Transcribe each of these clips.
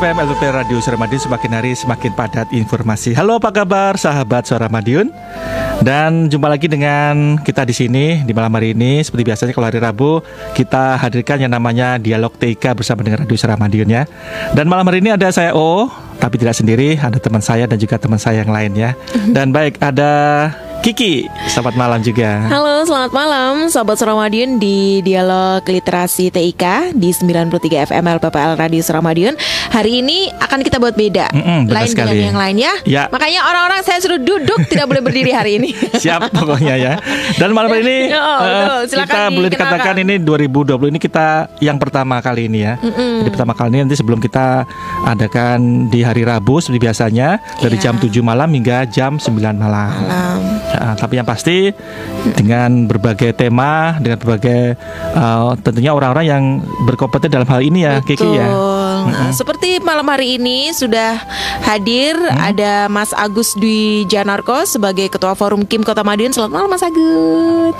FM LPP Radio Suara Madiun semakin hari semakin padat informasi. Halo apa kabar sahabat Suara Madiun? Dan jumpa lagi dengan kita di sini di malam hari ini seperti biasanya kalau hari Rabu kita hadirkan yang namanya dialog TK bersama dengan Radio Suara Madiun ya. Dan malam hari ini ada saya O tapi tidak sendiri, ada teman saya dan juga teman saya yang lain ya. Dan baik ada Kiki, selamat malam juga. Halo, selamat malam Sobat Suramadiun di Dialog Literasi TIK di 93 FM LPPL Radio Suramadiun. Hari ini akan kita buat beda, Mm-mm, benar lain sekali. dengan yang lain ya. Ya. Makanya orang-orang saya suruh duduk tidak boleh berdiri hari ini. Siap pokoknya ya. Dan malam ini Oh, eh, betul. Silakan kita boleh dikatakan ini 2020 ini kita yang pertama kali ini ya. Jadi pertama kali ini nanti sebelum kita adakan di hari Rabu seperti biasanya dari Iya. jam 7 malam hingga jam 9 malam. Malam. Ya, tapi yang pasti dengan berbagai tema, dengan berbagai eh, tentunya orang-orang yang berkompeten dalam hal ini ya, Kiki ya. Nah, seperti malam hari ini sudah hadir Mm. ada Mas Agus Dwi Janarko sebagai Ketua Forum Kim Kota Madiun. Selamat malam Mas Agus.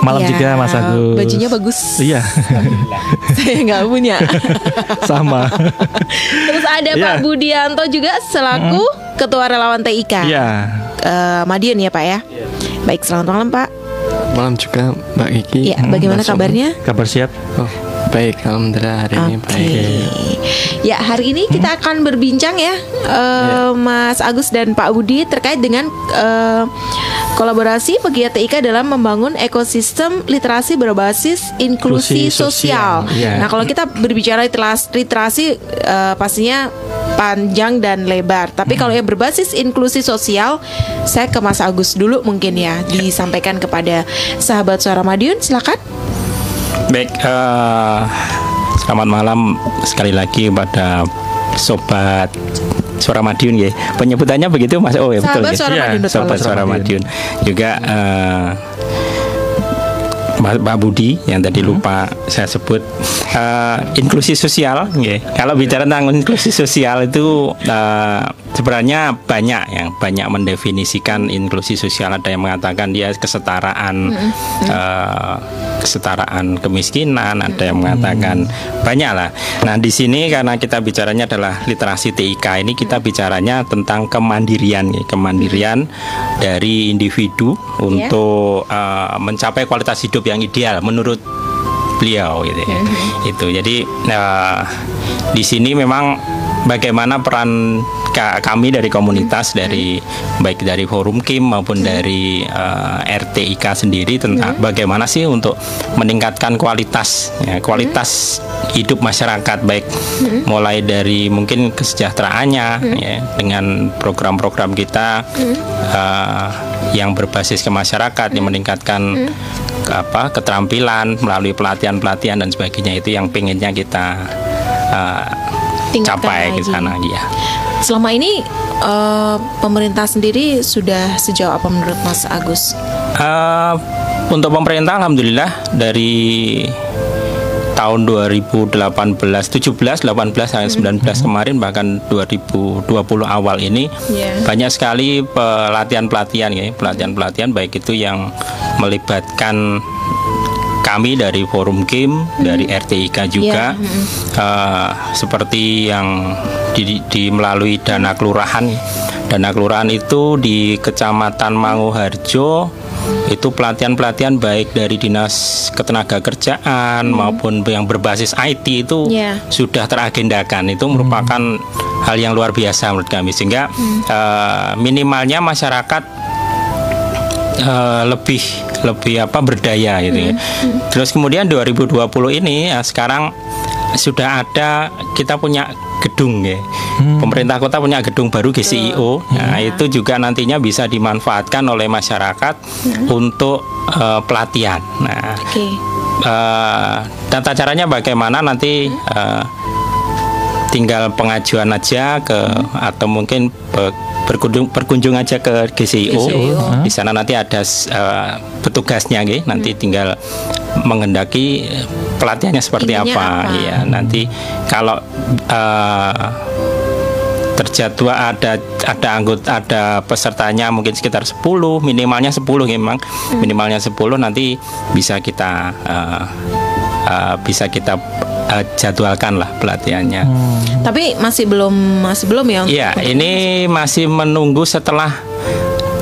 Malam Ya, juga Mas Agus. Bajunya bagus. Iya, Saya nggak punya. sama. Terus ada Iya. Pak Budianto juga selaku Ketua Relawan TIK Iya. Eh, Madiun ya Pak ya. Baik, selamat malam Pak. Malam juga Mbak Kiki. Ya, bagaimana Mas Om. kabarnya? Kabar siap? Oh, baik, alhamdulillah hari ini Oke. baik. Ya, hari ini kita akan berbincang ya, eh, Mas Agus dan Pak Budi terkait dengan eh, kolaborasi pegiat TIK dalam membangun ekosistem literasi berbasis inklusi Inklusi sosial. sosial. Iya. Nah, kalau kita berbicara literas- literasi eh, pastinya panjang dan lebar. Tapi kalau yang berbasis inklusi sosial, saya ke Mas Agus dulu mungkin ya disampaikan kepada sahabat suara Madiun. Silakan. Baik, eh, selamat malam sekali lagi pada sobat Suara Madiun ya. Penyebutannya begitu Mas Oh ya betul Sahabat ya. Suara Iya, Madiun betul. Sobat Suara Madiun. Juga eh, Pak Budi yang tadi lupa saya sebut eh, inklusi sosial ya. Kalau bicara tentang inklusi sosial itu eh, sebenarnya banyak yang banyak mendefinisikan inklusi sosial. Ada yang mengatakan dia kesetaraan eh, kesetaraan kemiskinan. Ada yang mengatakan banyak lah. Nah di sini karena kita bicaranya adalah literasi TIK ini kita bicaranya tentang kemandirian ya, kemandirian dari individu untuk eh, mencapai kualitas hidup yang ideal menurut beliau gitu ya. Itu jadi eh, di sini memang bagaimana peran ka- kami dari komunitas dari baik dari forum Kim maupun dari eh, RTIK sendiri tentang bagaimana sih untuk meningkatkan kualitas ya, kualitas hidup masyarakat baik mulai dari mungkin kesejahteraannya ya dengan program-program kita eh, yang berbasis ke masyarakat yang meningkatkan ke- apa keterampilan melalui pelatihan-pelatihan dan sebagainya itu yang pengennya kita Tingkatkan capai ke lagi. sana ya. Selama ini eh, pemerintah sendiri sudah sejauh apa menurut Mas Agus? Eh, untuk pemerintah alhamdulillah dari tahun 2018, 17, 18 sampai 19 kemarin bahkan 2020 awal ini Iya. banyak sekali pelatihan-pelatihan ya, pelatihan-pelatihan baik itu yang melibatkan kami dari Forum Kim, dari RTIK juga, eh, seperti yang di, di- melalui dana kelurahan. Dana kelurahan itu di Kecamatan Manguharjo itu pelatihan-pelatihan baik dari dinas ketenaga kerjaan maupun yang berbasis IT itu Iya. sudah teragendakan. Itu merupakan hal yang luar biasa menurut kami sehingga eh, minimalnya masyarakat eh, lebih lebih apa berdaya gitu ya. Terus kemudian 2020 ini ya, sekarang sudah ada kita punya gedung ya. Pemerintah kota punya gedung baru GCIO. Nah, itu juga nantinya bisa dimanfaatkan oleh masyarakat untuk eh, pelatihan. Nah, Oke. eh, tata caranya bagaimana nanti eh, tinggal pengajuan aja ke atau mungkin be- berkunjung berkunjung aja ke GCIO. Di sana nanti ada eh, petugasnya nggih. Nanti tinggal menghendaki eh, pelatihannya seperti Ininya apa. apa? Iya, nanti kalau eh, terjadwal ada ada anggota ada pesertanya mungkin sekitar 10 minimalnya 10 memang minimalnya 10 nanti bisa kita eh, eh, bisa kita eh, jadwalkan lah pelatihannya. Tapi masih belum masih belum ya untuk Iya, ini masih menunggu setelah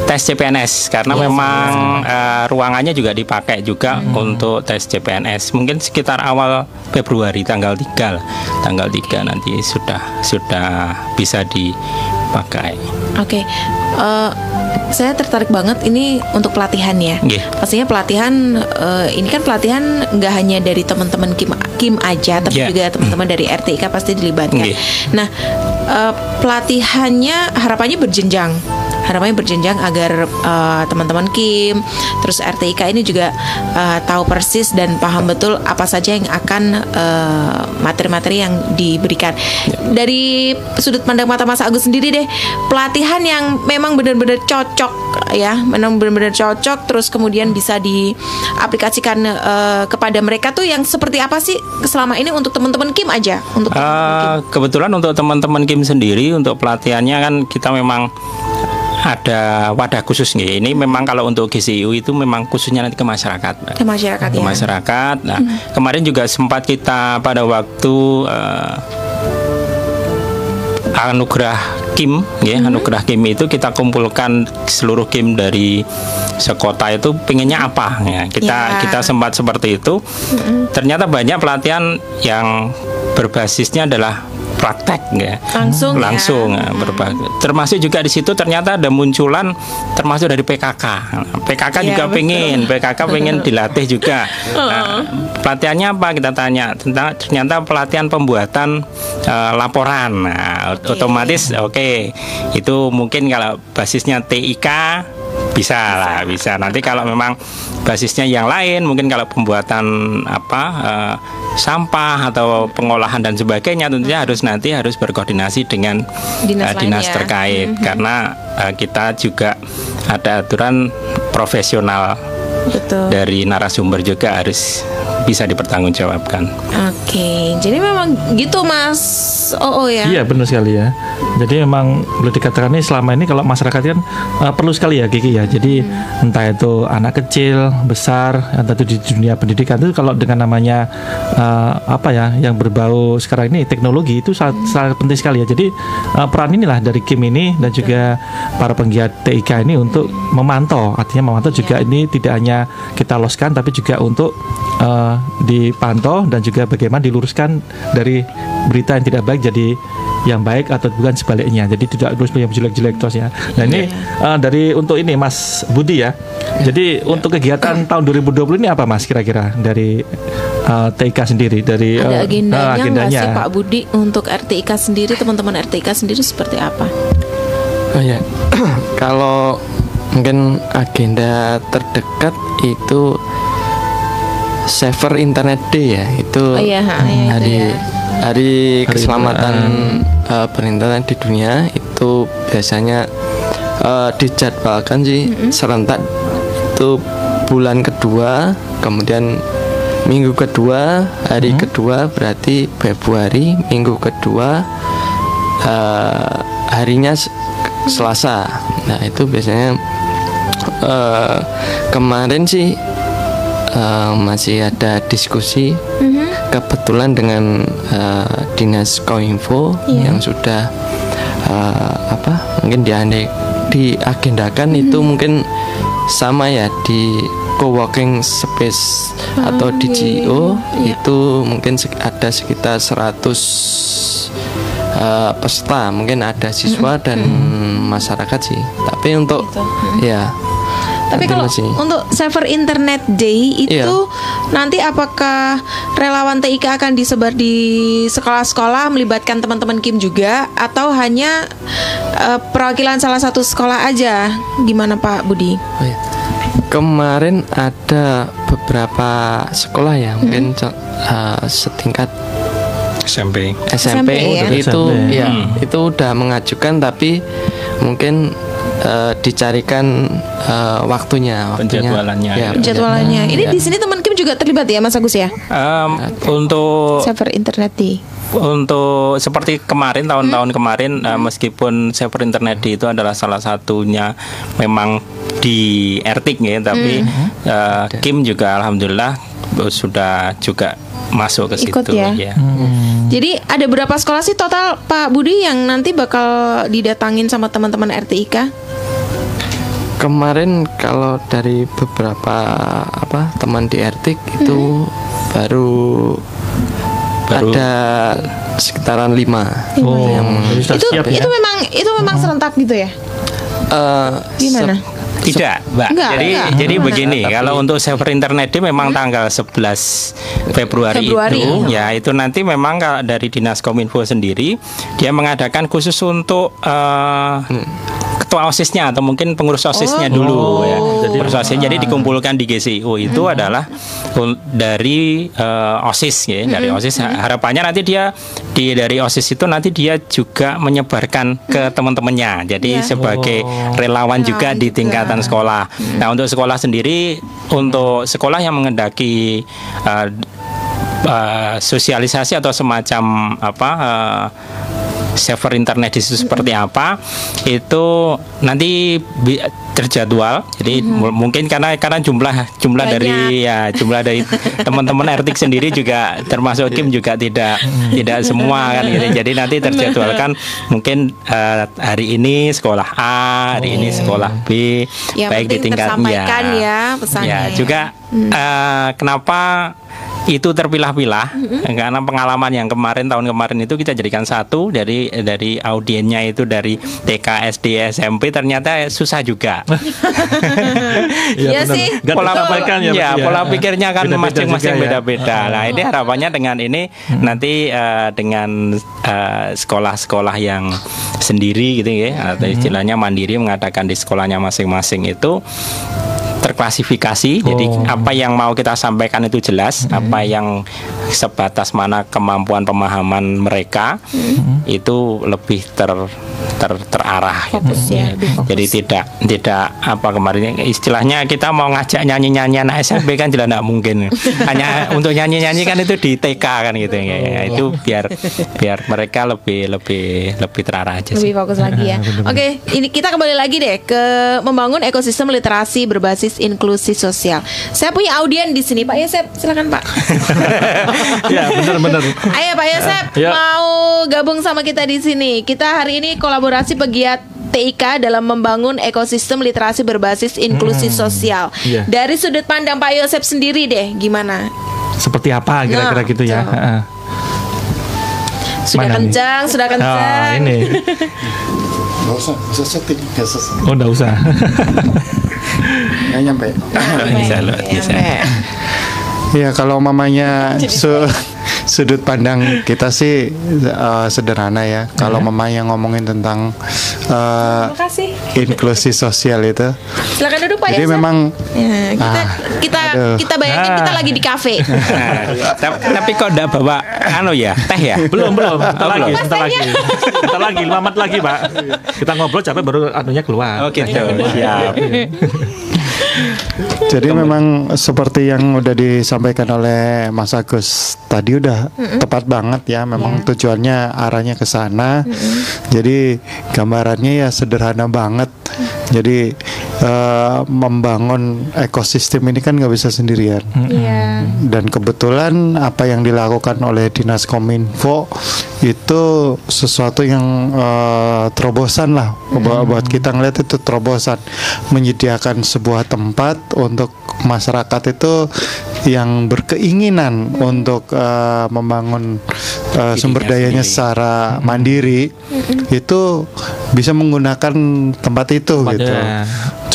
tes CPNS karena memang eh, ruangannya juga dipakai juga untuk tes CPNS. Mungkin sekitar awal Februari tanggal 3 lah. Tanggal 3 nanti sudah sudah bisa dipakai. Oke, Eh, saya tertarik banget ini untuk pelatihan ya. Nggih. Pastinya pelatihan eh, ini kan pelatihan nggak hanya dari teman-teman Kim Kim aja, tapi Iya. juga teman-teman dari RTIK pasti dilibatkan. Nggih. Nah, eh, pelatihannya harapannya berjenjang. Harapannya berjenjang agar eh, teman-teman Kim, terus RTIK ini juga eh, tahu persis dan paham betul apa saja yang akan eh, materi-materi yang diberikan. Dari sudut pandang mata Mas Agus sendiri deh, pelatihan yang memang benar-benar cocok ya, memang benar-benar cocok, terus kemudian bisa diaplikasikan eh, kepada mereka tuh yang seperti apa sih selama ini untuk teman-teman Kim aja, untuk teman-teman Kim. Eh, kebetulan untuk teman-teman Kim sendiri untuk pelatihannya kan kita memang ada wadah khusus nih. Ini memang kalau untuk GCU itu memang khususnya nanti ke masyarakat. Ke masyarakat ke ya. masyarakat. Nah, kemarin juga sempat kita pada waktu eh, anugerah Kim, ya, anugerah Kim itu kita kumpulkan seluruh Kim dari sekota itu pengennya apa ya. Kita Ya. kita sempat seperti itu. Ternyata banyak pelatihan yang berbasisnya adalah praktek ya Langsung ya. langsung ya, berbagai termasuk juga di situ ternyata ada munculan termasuk dari PKK PKK Iya, juga betul. pengen PKK pengen dilatih juga. Nah, pelatihannya apa? Kita tanya. Tentang ternyata pelatihan pembuatan eh, laporan. Nah ot- otomatis oke. Itu mungkin kalau basisnya TIK bisa lah bisa nanti kalau memang basisnya yang lain mungkin kalau pembuatan apa eh, sampah atau pengolahan dan sebagainya tentunya harus nanti harus berkoordinasi dengan Dinas eh, dinas lain ya. terkait karena eh, kita juga ada aturan profesional Betul. dari narasumber juga harus bisa dipertanggungjawabkan. Oke, jadi memang gitu Mas. Oh, oh ya. Iya benar sekali ya. Jadi memang boleh dikatakan ini selama ini kalau masyarakat kan uh, perlu sekali ya Kiki ya. Jadi entah itu anak kecil, besar, entah itu di dunia pendidikan itu kalau dengan namanya uh, apa ya yang berbau sekarang ini teknologi itu sangat, sangat penting sekali ya. Jadi uh, peran inilah dari Kim ini dan juga para penggiat TIK ini untuk memantau. Artinya memantau juga ini tidak hanya kita loskan tapi juga untuk uh, dipantau dan juga bagaimana diluruskan dari berita yang tidak baik jadi yang baik atau bukan sebaliknya. Jadi tidak terus yang jelek-jelek terus ya. Nah ini uh, dari untuk ini Mas Budi ya. Jadi untuk kegiatan tahun 2020 ini apa Mas kira-kira dari uh, TIK sendiri dari Ada uh, agendanya uh, nggak sih Pak Budi untuk RTIK sendiri teman-teman RTIK sendiri seperti apa? Oh ya, kalau mungkin agenda terdekat itu Safer Internet Day ya, itu Oh iya, ha, iya, itu hari ya. hari keselamatan eh, berinternet di dunia itu biasanya eh, dijadwalkan sih serentak itu bulan kedua, kemudian minggu kedua, hari kedua berarti Februari, minggu kedua eh, harinya Selasa. Nah itu biasanya eh, kemarin sih eh, masih ada diskusi kebetulan dengan eh, dinas kominfo yang sudah eh, apa mungkin diane- diagendakan itu mungkin sama ya di co-working space atau di GO itu mungkin ada sekitar 100 eh, peserta mungkin ada siswa dan masyarakat sih. Tapi untuk ya Tapi mungkin kalau masih- untuk server internet day itu Iya. nanti apakah relawan TIK akan disebar di sekolah-sekolah melibatkan teman-teman Kim juga atau hanya eh, perwakilan salah satu sekolah aja? Gimana Pak Budi? Oh ya. Kemarin ada beberapa sekolah ya, mungkin co- uh, setingkat SMP. SMP SMP, ya? itu SMP. ya Hmm. itu udah mengajukan tapi mungkin uh, dicarikan uh, waktunya, waktunya Penjadwalannya. ya, Jadwalannya. Ini ya. di sini teman Kim juga terlibat ya Mas Agus ya? Em, untuk Server internet day. untuk seperti kemarin tahun-tahun kemarin eh, meskipun server internet di itu adalah salah satunya memang di Ertik ya tapi eh, Kim juga alhamdulillah sudah juga masuk ke Ikut situ ya? Jadi ada berapa sekolah sih total Pak Budi yang nanti bakal didatangin sama teman-teman RTIK? Kemarin kalau dari beberapa apa teman di Ertik itu baru, Baru- ada sekitaran lima Oh, yang itu ya? itu memang itu memang serentak gitu ya? eh, Gimana? Tidak, Mbak. Enggak, jadi enggak. jadi begini, kalau untuk server internet di memang tanggal 11 Februari, Februari. itu ya itu nanti memang kalau dari Dinas Kominfo sendiri dia mengadakan khusus untuk eh, ketua OSISnya atau mungkin pengurus OSISnya dulu ya. jadi- Pengurus OSIS. Jadi dikumpulkan di GCIO itu adalah un- dari eh, OSIS ya, dari OSIS. Harapannya nanti dia di dari OSIS itu nanti dia juga menyebarkan ke teman-temannya. Jadi Iya. sebagai relawan juga Relawan di juga. tingkatan sekolah. Nah, untuk sekolah sendiri untuk sekolah yang mengendaki uh, uh, sosialisasi atau semacam apa uh, server internet di situ seperti apa itu nanti terjadwal. Jadi mu- mungkin karena karena jumlah jumlah Banyak. dari ya jumlah dari teman-teman Ertik sendiri juga termasuk Kim juga tidak tidak semua kan gitu. Jadi nanti terjadwalkan mungkin eh, hari ini sekolah A hari ini sekolah B Yang baik di tingkat ya. pesannya ya ya. juga eh, kenapa itu terpilah-pilah karena pengalaman yang kemarin tahun kemarin itu kita jadikan satu dari dari audiennya itu dari TK SD SMP ternyata susah juga Iya benar. sih. Pola tersampaikan ya, ya, Pak, ya. pola pikirnya kan masing-masing ya. beda-beda. Nah, ini harapannya dengan ini nanti eh, dengan eh, sekolah-sekolah yang sendiri gitu ya atau istilahnya mandiri mengadakan di sekolahnya masing-masing itu terklasifikasi. Jadi Oh. apa yang mau kita sampaikan itu jelas, apa yang sebatas mana kemampuan pemahaman mereka itu lebih ter ter terarah gitu. Fokus ya, lebih fokus. Jadi tidak tidak apa kemarin istilahnya kita mau ngajak nyanyi-nyanyi anak SMP kan jelas tidak mungkin. Hanya untuk nyanyi-nyanyi kan itu di TK kan gitu ya. Ya, Itu biar biar mereka lebih lebih lebih terarah aja sih. lebih fokus lagi ya. Oke, ini kita kembali lagi deh ke membangun ekosistem literasi berbasis inklusi sosial. Saya punya audien di sini, Pak Yosep. Silakan, Pak. ya benar-benar. Ayo Pak Yosep Ya. mau gabung sama kita di sini. Kita hari ini kolaborasi pegiat TIK dalam membangun ekosistem literasi berbasis inklusi sosial. Iya. Dari sudut pandang Pak Yosep sendiri deh, gimana? Seperti apa kira-kira Nah, gitu ya? Sudah Mana nih? kencang, sudah kencang. Oh, ini. Nggak usah, bisa setting, Oh, enggak usah. Nggak nyampe. Bisa loh, bisa. Ya kalau mamanya su- sudut pandang kita sih eh, sederhana ya. Kalau mama yang ngomongin tentang eh, Terima kasih. inklusi sosial itu, Silakan duduk Pak jadi Yosep. memang Ya, kita Ah, kita aduh. kita bayangin kita lagi di kafe. Tapi, tapi kok enggak bawa anu ya, teh ya? belum, belum. Bentar Oh, lagi, bentar lagi. Bentar lagi, menit lagi, Pak. Kita ngobrol capek baru anunya keluar. Oh gitu. Siap. Jadi memang seperti yang udah disampaikan oleh Mas Agus tadi udah tepat banget ya. Memang tujuannya arahnya ke sana. Jadi gambarannya ya sederhana banget. Jadi eh, membangun ekosistem ini kan nggak bisa sendirian. Iya. Dan kebetulan apa yang dilakukan oleh Dinas Kominfo itu sesuatu yang eh, terobosan lah buat, buat kita ngeliat itu terobosan menyediakan sebuah tempat untuk masyarakat itu yang berkeinginan untuk eh, membangun eh, sumber dayanya secara mandiri itu bisa menggunakan tempat itu Tempatnya. gitu.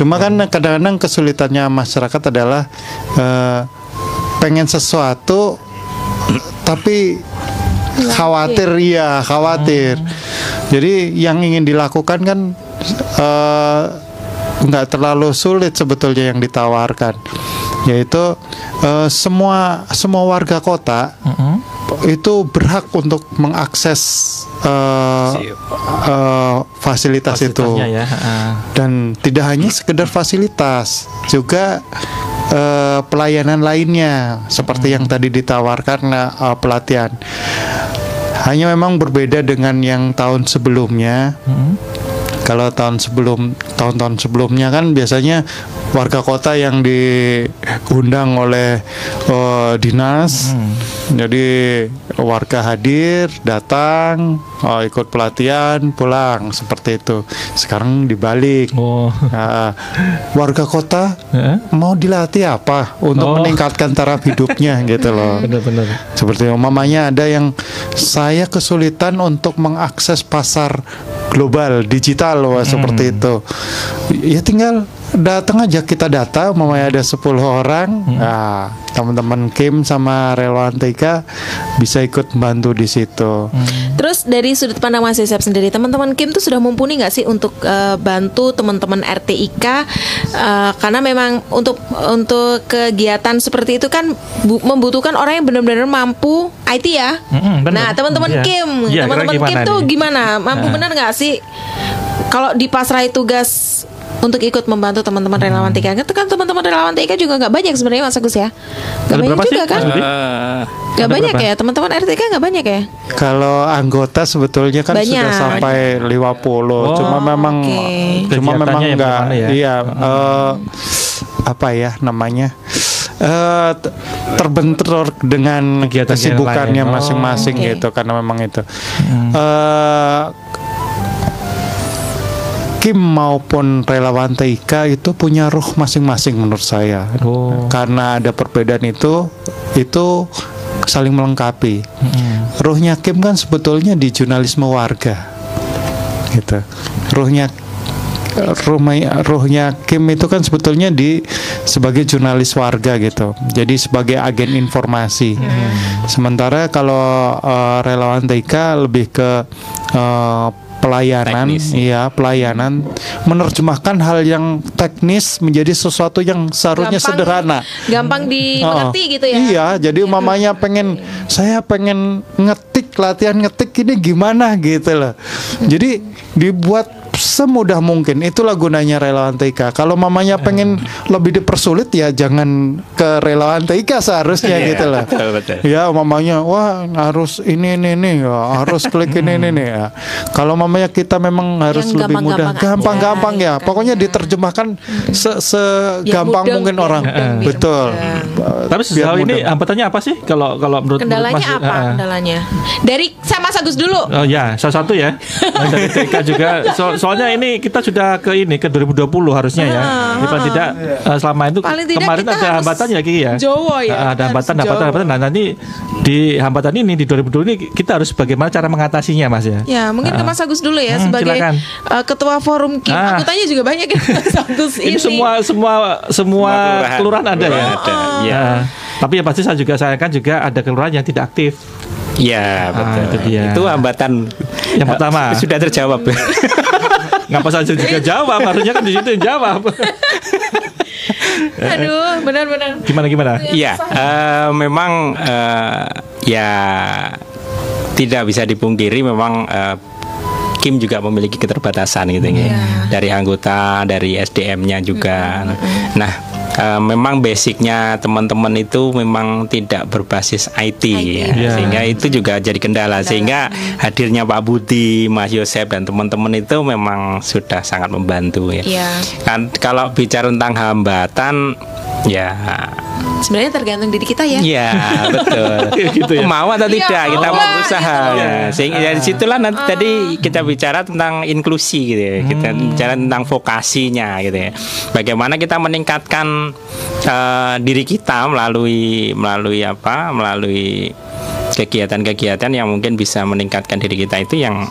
Cuma kan kadang-kadang kesulitannya masyarakat adalah eh, pengen sesuatu tapi khawatir ya khawatir. Jadi yang ingin dilakukan kan eh, nggak terlalu sulit sebetulnya yang ditawarkan, yaitu eh, semua semua warga kota Mm-mm. itu berhak untuk mengakses eh, eh, fasilitas, itu ya. heeh. dan tidak hanya sekedar fasilitas juga eh, pelayanan lainnya seperti yang tadi ditawarkan eh, pelatihan hanya memang berbeda dengan yang tahun sebelumnya Mm-mm. Kalau tahun sebelum tahun-tahun sebelumnya kan biasanya warga kota yang diundang oleh eh, dinas jadi warga hadir datang oh, ikut pelatihan pulang seperti itu sekarang dibalik Oh. Nah, warga kota Heeh. mau dilatih apa untuk Oh. meningkatkan taraf hidupnya gitu loh Benar-benar. seperti umpamanya ada yang saya kesulitan untuk mengakses pasar global digital wah, seperti itu. Ya tinggal datang aja kita data umpamanya ada 10 orang. Nah, teman-teman Kim sama relawan TK bisa ikut bantu di situ. Terus dari sudut pandang Mas Yosep sendiri, teman-teman Kim tuh sudah mumpuni nggak sih untuk eh, bantu teman-teman RTIK? Eh, karena memang untuk untuk kegiatan seperti itu kan bu- membutuhkan orang yang benar-benar mampu IT ya. Benar. nah, teman-teman Iya. Kim, Iya, teman-teman Kim tuh gimana? Mampu Nah. benar nggak sih? Kalau dipasrai tugas untuk ikut membantu teman-teman relawan TK itu kan teman-teman relawan TK juga nggak banyak sebenarnya Mas Agus ya Ada nggak banyak berapa sih, juga kan nggak Ada banyak berapa? ya teman-teman RTK nggak banyak ya Kalau anggota sebetulnya kan Banyak. sudah sampai 50. cuma memang oke. cuma memang Kegiatannya enggak bagaimana ya? iya eh, apa ya namanya? eh t- terbentur dengan Kegiatan yang kesibukannya. Oh, masing-masing oke. gitu karena memang itu. eh Kim maupun relawan TIK itu punya ruh masing-masing menurut saya. Oh. Karena ada perbedaan itu, itu saling melengkapi. Ruhnya Kim kan sebetulnya di jurnalisme warga, gitu. Ruhnya rumah ruhnya Kim itu kan sebetulnya di sebagai jurnalis warga gitu. Jadi sebagai agen informasi. Sementara kalau eh, relawan TIK lebih ke eh, pelayanan, Teknis. iya pelayanan, menerjemahkan hal yang teknis menjadi sesuatu yang seharusnya Gampang- sederhana. gampang dimengerti Oh, gitu ya Iya, jadi mamanya pengen saya pengen ngetik latihan ngetik ini gimana gitu loh. Jadi dibuat semudah mungkin itulah gunanya relawan TK. Kalau mamanya pengen lebih dipersulit ya jangan ke relawan TK seharusnya Iya, gitu loh. betul, betul. Ya mamanya wah harus ini ini ini ya, harus klik ini ini ini ya. Kalau mamanya kita memang harus Yang lebih mudah gampang-gampang gampang-gampang aja, ya. gitu Pokoknya kan. diterjemahkan se segampang mudeng, mungkin ya, orang. biar Betul. mudah. Tapi sejauh ini mudah. hambatannya apa sih kalau kalau menurut kendalanya menurut Mas- apa ah. kendalanya dari sama Agus dulu Oh ya, salah satu ya. Dari TK juga. So- soalnya ini kita sudah ke ini ke 2020 harusnya ya. Jadi paling tidak eh, selama itu Paling tidak kemarin kita ada harus hambatan ya Ki ya. Jawa ya, Ah, ada hambatan, hambatan, Jawa. hambatan. Nah, nanti di hambatan ini di 2020 ini kita harus bagaimana cara mengatasinya Mas ya. ya mungkin ke Ah. Mas Agus dulu ya Hmm, sebagai silakan. uh, ketua forum Kim Ah. aku tanya juga banyak ya Mas Agus ini, Ini semua semua semua kelurahan. kelurahan ada ya. Ada, iya. Ah, tapi ya pasti saya juga sayangkan juga ada kelurahan yang tidak aktif. Iya, betul. itu dia. Itu hambatan Yang pertama. sudah terjawab. Ngapa saya juga jawab? Harusnya kan di situ yang jawab. aduh benar-benar Gimana gimana? Iya, eh, memang eh, ya tidak bisa dipungkiri memang eh, Kim juga memiliki keterbatasan gitu ya. Dari anggota, dari SDM-nya juga. Nah, eh, memang basicnya teman-teman itu memang tidak berbasis IT, ya. Iya. sehingga itu juga jadi kendala. Sehingga hadirnya Pak Budi, Mas Yosep dan teman-teman itu memang sudah sangat membantu ya. Iya. Kan kalau bicara tentang hambatan ya Sebenarnya tergantung diri kita ya. Iya betul. Gitu ya? Mau atau Iya, tidak kita mau berusaha. gitu. Ya, sehingga dari situlah nanti tadi kita bicara tentang inklusi gitu ya. Kita bicara tentang vokasinya gitu ya. Bagaimana kita meningkatkan eh, diri kita melalui melalui apa? Melalui kegiatan-kegiatan yang mungkin bisa meningkatkan diri kita itu yang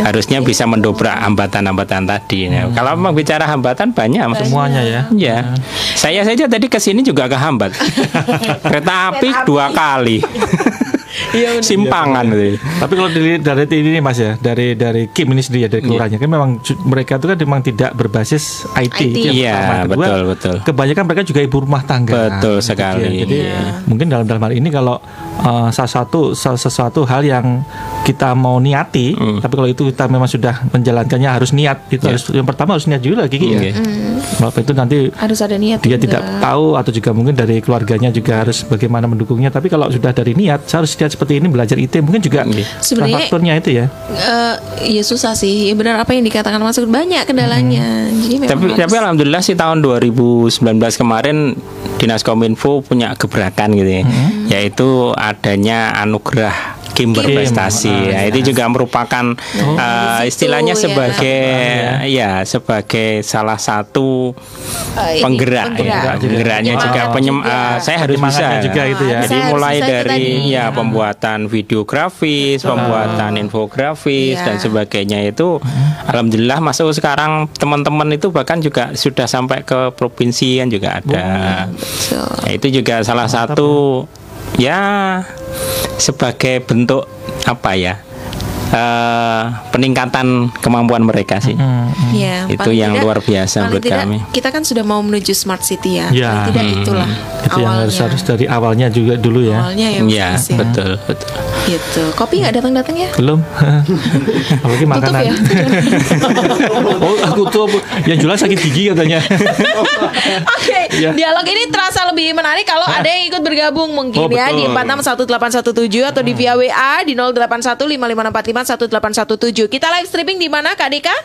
harusnya bisa mendobrak hambatan-hambatan tadi. Ya, Kalau memang bicara hambatan banyak, Mas. Semuanya ya. Ya, saya saja tadi ke sini juga kehambat. Kereta api dua kali. Simpangan gitu. Tapi kalau dari dari ini nih Mas ya, dari dari Kim ini sendiri ya dari kelurahannya kan memang mereka itu kan memang tidak berbasis IT. IT. itu yang Iya, pertama. Kedua, betul, betul. Kebanyakan mereka juga ibu rumah tangga. Betul Gitu sekali. ya. Jadi Iya. mungkin dalam dalam hal ini kalau uh, salah satu salah sesuatu hal yang kita mau niati, Hmm. tapi kalau itu kita memang sudah menjalankannya harus niat. Itu harus yang pertama harus niat juga Kiki ya. Iya. Walaupun itu nanti Harus ada niat. dia juga. tidak tahu atau juga mungkin dari keluarganya juga harus bagaimana mendukungnya tapi kalau sudah dari niat saya harus niat seperti ini belajar IT mungkin juga salah Sebenarnya- faktornya itu ya Eh, ya susah sih. Ya benar apa yang dikatakan Mas Agus, banyak kendalanya. Jadi memang Tapi harus- tapi alhamdulillah sih tahun 2019 kemarin Dinas Kominfo punya gebrakan gitu ya. Yaitu adanya anugerah Kim berprestasi. Ya, itu juga merupakan uh, Di situ istilahnya ya. sebagai ya sebagai salah satu Eh, ini, penggerak, penggerak. ya. penggeraknya Oh, juga penyem juga. uh, saya harus bisa juga itu ya. Jadi Saya mulai bisa itu dari tadi. ya pembuatan videografis, pembuatan infografis Iya. dan sebagainya itu alhamdulillah masuk sekarang teman-teman itu bahkan juga sudah sampai ke provinsi kan juga ada. Betul. Ya, itu juga salah satu ya sebagai bentuk apa ya? Eh, peningkatan kemampuan mereka sih. Ya, Itu paling yang luar biasa buat tidak, kami. Kita kan sudah mau menuju smart city ya. Ya. Paling tidak itulah itu yang harus awalnya. harus dari awalnya juga dulu ya Awalnya ya, Iya, ya. betul, betul. Gitu. Kopi nggak datang datang ya? belum apalagi makanan ya. oh aku tuh yang jualan sakit gigi katanya Oke, Iya. dialog ini terasa lebih menarik kalau ada yang ikut bergabung mungkin Oh, ya di betul. 461817 atau di via WA di 0815554517. Kita live streaming di mana Kak Dika?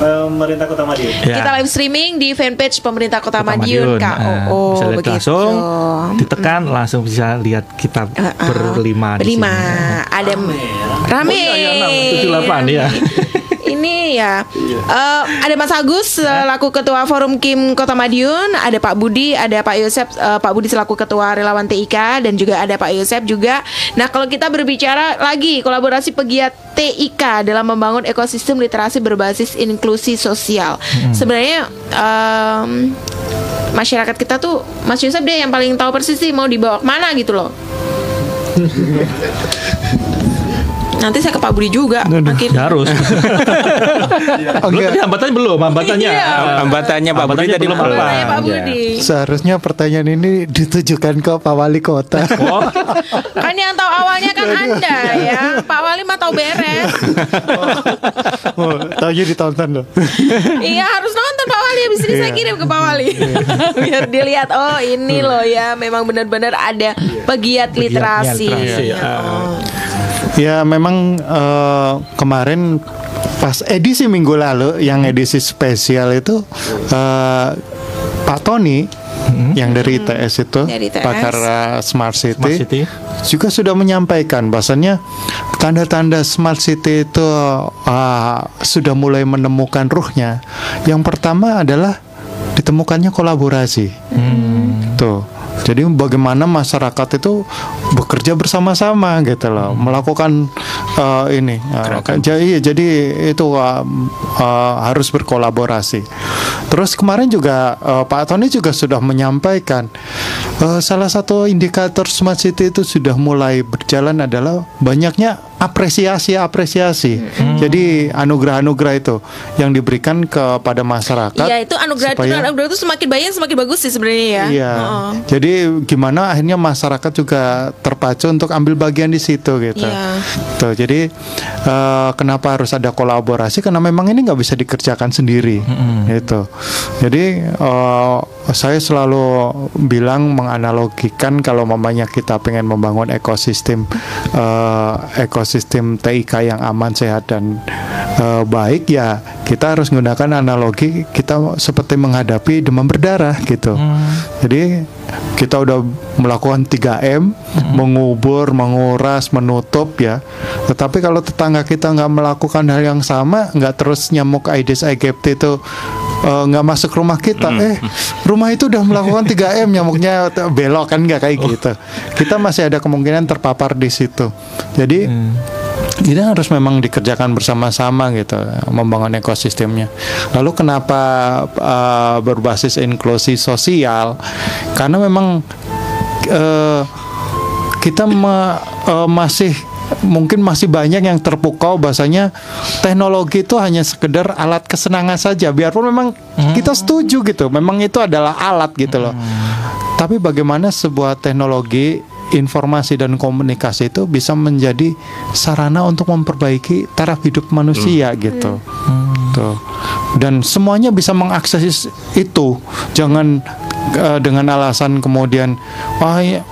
Pemerintah Kota Madiun. Ya. Kita live streaming di fanpage Pemerintah Kota, Kota Madiun, Kak. Nah, Oh, bisa lihat begitu. langsung ditekan langsung bisa lihat kita Eh, eh, berlima di berlima. Ada rame. Oh, iya, iya, enam, tujuh, delapan, ya. Ini ya. Eh, ada Mas Agus selaku ketua Forum Kim Kota Madiun, ada Pak Budi, ada Pak Yosep, eh, Pak Budi selaku ketua relawan TIK dan juga ada Pak Yosep juga. Nah kalau kita berbicara lagi kolaborasi pegiat TIK dalam membangun ekosistem literasi berbasis inklusi sosial, sebenarnya em, masyarakat kita tuh Mas Yosep deh yang paling tahu persis sih mau dibawa ke mana gitu loh. Nanti saya ke Pak Budi juga. Ya harus belum Enggak. tadi hambatannya belum hambatannya Iya. Hambatannya Pak Budi tadi belum belum. apa. Ya. Budi. Seharusnya pertanyaan ini ditujukan ke Pak Wali Kota. oh Kan yang tahu awalnya kan Anda ya. Pak Wali mah tahu beres. oh, taunya ditonton loh. iya harus nonton Pak Wali habis ini saya kirim ke Pak Wali. Biar dilihat oh ini loh ya memang benar-benar ada pegiat literasi. literasi, ya. oh. Ya memang eh, kemarin pas edisi minggu lalu yang edisi spesial itu eh, Pak Tony yang dari ITS itu Dari ITS. pakar eh, Smart City, Smart City. juga sudah menyampaikan bahwasannya tanda-tanda Smart City itu eh, sudah mulai menemukan ruhnya. Yang pertama adalah ditemukannya kolaborasi. Tuh. Jadi bagaimana masyarakat itu bekerja bersama-sama gitu loh, melakukan eh, ini. eh, kan- jadi jadi itu eh, eh, harus berkolaborasi. Terus kemarin juga eh, Pak Tony juga sudah menyampaikan eh, salah satu indikator smart city itu sudah mulai berjalan adalah banyaknya apresiasi-apresiasi. Jadi anugerah-anugerah itu yang diberikan kepada masyarakat. Iya itu anugerah supaya- anugerah itu semakin banyak semakin bagus sih sebenarnya ya. Iya. Oh. Jadi gimana akhirnya masyarakat juga terpacu untuk ambil bagian di situ gitu. Iya. Tuh, jadi eh, kenapa harus ada kolaborasi? Karena memang ini nggak bisa dikerjakan sendiri. Gitu. Jadi eh, saya selalu bilang menganalogikan kalau mamanya kita pengen membangun ekosistem eh, ekosistem TIK yang aman, sehat dan eh, baik ya kita harus menggunakan analogi kita seperti menghadapi demam berdarah gitu. Jadi kita udah melakukan 3M, mengubur, menguras, menutup ya. Tetapi kalau tetangga kita nggak melakukan hal yang sama, nggak terus nyamuk Aedes aegypti itu eh, nggak masuk rumah kita, eh rumah itu udah melakukan 3M nyamuknya t- belok kan nggak kayak gitu. Kita masih ada kemungkinan terpapar di situ. Jadi ini harus memang dikerjakan bersama-sama gitu membangun ekosistemnya. Lalu kenapa uh, berbasis inklusi sosial? Karena memang uh, kita ma- uh, masih mungkin masih banyak yang terpukau bahasanya teknologi itu hanya sekedar alat kesenangan saja. Biarpun memang kita setuju gitu memang itu adalah alat gitu loh. Tapi bagaimana sebuah teknologi informasi dan komunikasi itu bisa menjadi sarana untuk memperbaiki taraf hidup manusia gitu. Tuh. dan semuanya bisa mengakses itu. Jangan eh, dengan alasan kemudian wah ya,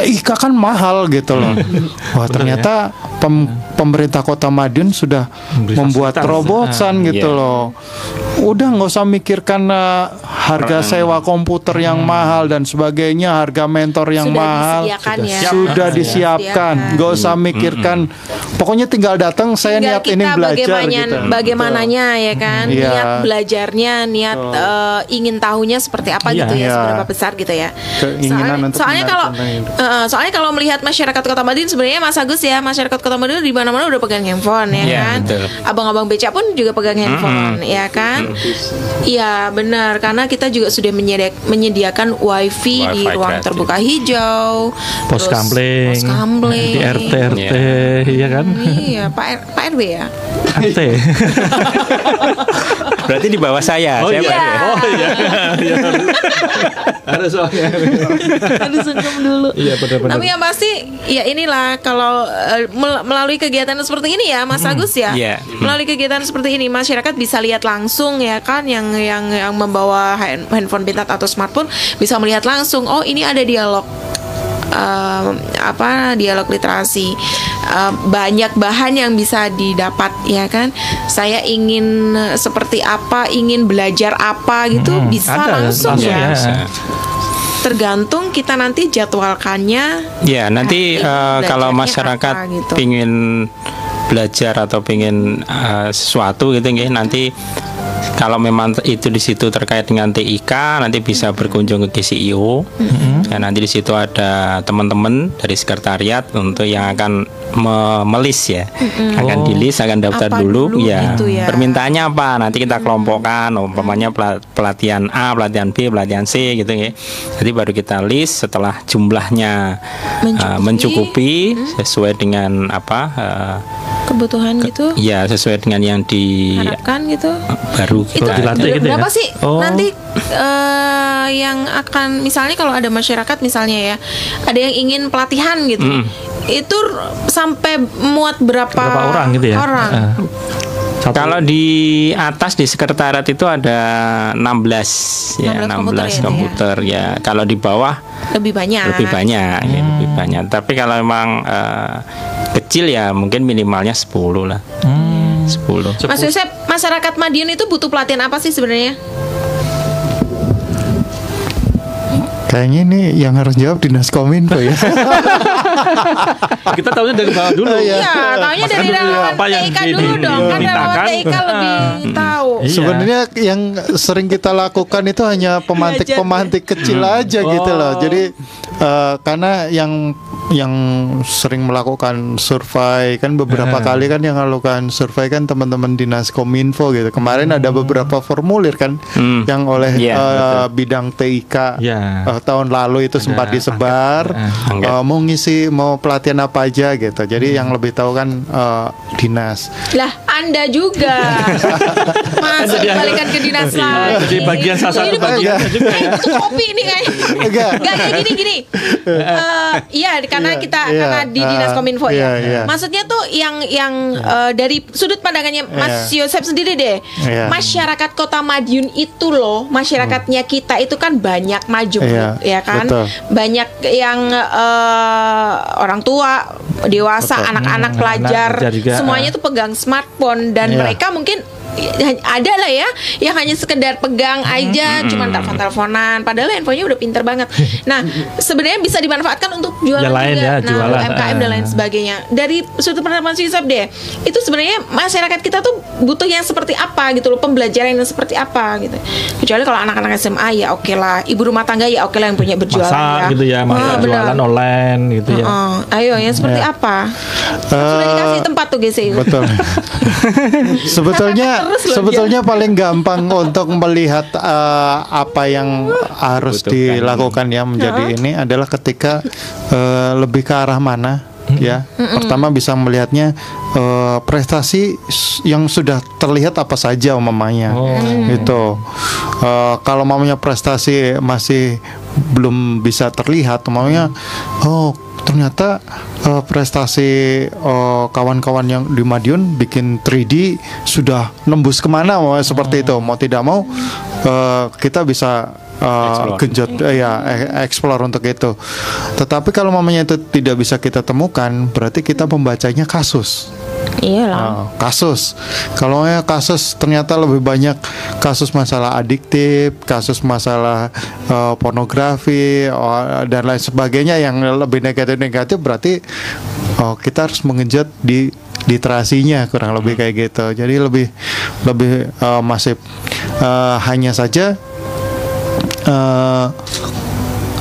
TIK kan mahal gitu loh. Wah ternyata pem- pemerintah kota Madiun sudah Memberi membuat fasilitas. terobosan Ah, gitu iya. loh udah nggak usah mikirkan eh, harga sewa komputer yang mahal dan sebagainya harga mentor yang Sudah mahal disediakan ya. sudah Sudah disiapkan nggak usah mikirkan pokoknya tinggal datang saya Tinggal niat ini belajar bagaimana, gitu bagaimananya ya kan Iya. niat belajarnya niat eh, ingin tahunya seperti apa Iya. gitu ya Iya. seberapa besar gitu ya Keinginan soalnya, untuk soalnya kalau eh, soalnya kalau melihat masyarakat kota Madiun sebenarnya Mas Agus ya masyarakat kota Madiun di mana-mana udah pegang handphone ya Iya, kan betul. abang-abang beca pun juga pegang handphone ya kan iya benar karena kita juga sudah menyediak- menyediakan wifi, di Wifi ruang gratis. terbuka hijau pos terus kampleng, pos di RT RT, iya kan? Iya, Pak R- Pak RW ya. RT. Berarti di bawah saya. Oh saya iya. Pak. Oh iya. Iya. Ada soalnya. Aduh sungkem dulu. Iya benar-benar. Tapi yang pasti ya inilah kalau mel- melalui kegiatan seperti ini ya Mas Agus ya. Iya. Melalui kegiatan seperti ini masyarakat bisa lihat langsung ya kan yang yang yang membawa hand- handphone pintar atau smartphone bisa melihat langsung oh ini ada dialog eh, apa dialog literasi Eh, banyak bahan yang bisa didapat ya kan saya ingin seperti apa ingin belajar apa gitu Hmm, bisa ada, langsung, langsung ya ya. tergantung kita nanti jadwalkannya Ya nanti ini kalau masyarakat apa gitu. pingin belajar atau pingin eh, sesuatu gitu nggih, nanti kalau memang itu di situ terkait dengan TIK nanti bisa berkunjung ke GCIO. Ya, nanti di situ ada teman-teman dari sekretariat untuk yang akan me- melis ya. Akan Oh. dilis, akan daftar Apa dulu, dulu ya. gitu ya. Permintaannya apa? Nanti kita kelompokkan umpamanya pela- pelatihan A, pelatihan B, pelatihan C gitu ya. Jadi baru kita list setelah jumlahnya uh, Mencukupi. mencukupi sesuai dengan apa uh, kebutuhan gitu ya sesuai dengan yang di harapkan gitu baru itu kita dilatih gitu ya? berapa sih Oh. nanti eh, yang akan misalnya kalau ada masyarakat misalnya ya ada yang ingin pelatihan gitu Mm. itu sampai muat berapa, Berapa orang gitu ya? orang satu- Kalau di atas di sekretariat itu ada 16 ya 16 komputer 16 ya, komputer ya. Kalau di bawah lebih banyak lebih banyak ya, lebih banyak. Tapi kalau memang eh, kecil ya mungkin minimalnya 10 lah. Hmm. 10. Mas Yosep masyarakat Madiun itu butuh pelatihan apa sih sebenarnya kayaknya ini yang harus jawab dinas kominfo ya kita tahunya dari bawah dulu. Iya. Iya, taunya Mas dari relawan apa yang TIK di- dulu di- dong. Kan relawan. TIK lebih tahu. Iya. Sebenarnya yang sering kita lakukan itu hanya pemantik-pemantik kecil aja gitu loh. Jadi eh, karena yang yang sering melakukan survei kan beberapa Eh. kali kan yang melakukan survei kan teman-teman dinas kominfo gitu. Kemarin ada beberapa formulir kan Hmm. yang oleh Iya, eh, betul. bidang TIK Iya. eh, tahun lalu itu sempat disebar. Angket. Eh, mau ngisi mau pelatihan apa aja gitu. Jadi yang lebih tahu kan eh, dinas. Lah, Anda juga. Masuk balikan ke dinas Iya, lagi. jadi bagian salah satu Ini bagian juga eh, butuh kopi nih kayak. Enggak. Gini gini. Eh, iya, karena Iya, kita iya, karena di dinas ah, kominfo iya, ya. Maksudnya tuh yang yang eh, dari sudut pandangannya Mas Yosep sendiri deh. Masyarakat Kota Madiun itu loh, masyarakatnya kita itu kan banyak maju Iya, ya kan. betul. Banyak yang eh, orang tua, dewasa, Betul. anak-anak Hmm, pelajar, anak semuanya ah. tuh pegang smartphone dan Iya. mereka mungkin ada lah ya yang hanya sekedar pegang aja cuman telepon-teleponan padahal handphonenya udah pinter banget nah sebenarnya bisa dimanfaatkan untuk jualan Yang lain juga ya, nah jualan. UMKM dan lain Ah. sebagainya dari sudut pandang Mas Yusuf deh itu sebenarnya masyarakat kita tuh butuh yang seperti apa gitu loh pembelajaran yang seperti apa gitu kecuali kalau anak-anak SMA ya oke lah ibu rumah tangga ya oke lah yang punya berjualan masak ya gitu ya, masak Ah, benar. jualan online gitu ya. Heeh. ayo yang seperti apa sudah Eh, dikasih tempat tuh GC Betul. sebetulnya Terus loh sebetulnya paling gampang untuk melihat eh, apa yang harus Butuhkan. dilakukan ya menjadi ini adalah ketika eh, lebih ke arah mana ya. Pertama bisa melihatnya eh, prestasi yang sudah terlihat apa saja umamanya. Itu. Eh, kalau mamanya prestasi masih belum bisa terlihat, umamanya oh ternyata eh, prestasi eh, kawan-kawan yang di Madiun bikin 3D sudah nembus ke mana mau seperti itu. Mau tidak mau eh, kita bisa Explore. genjot eh, ya explore untuk itu. Tetapi kalau mamanya itu tidak bisa kita temukan berarti kita membacanya kasus iyalah Ah, kasus. Kalau ya kasus ternyata lebih banyak kasus masalah adiktif, kasus masalah eh, pornografi oh, dan lain sebagainya yang lebih negatif-negatif berarti oh, kita harus mengenjot di literasinya kurang lebih kayak gitu. Jadi lebih lebih eh, masif. Eh, hanya saja eh,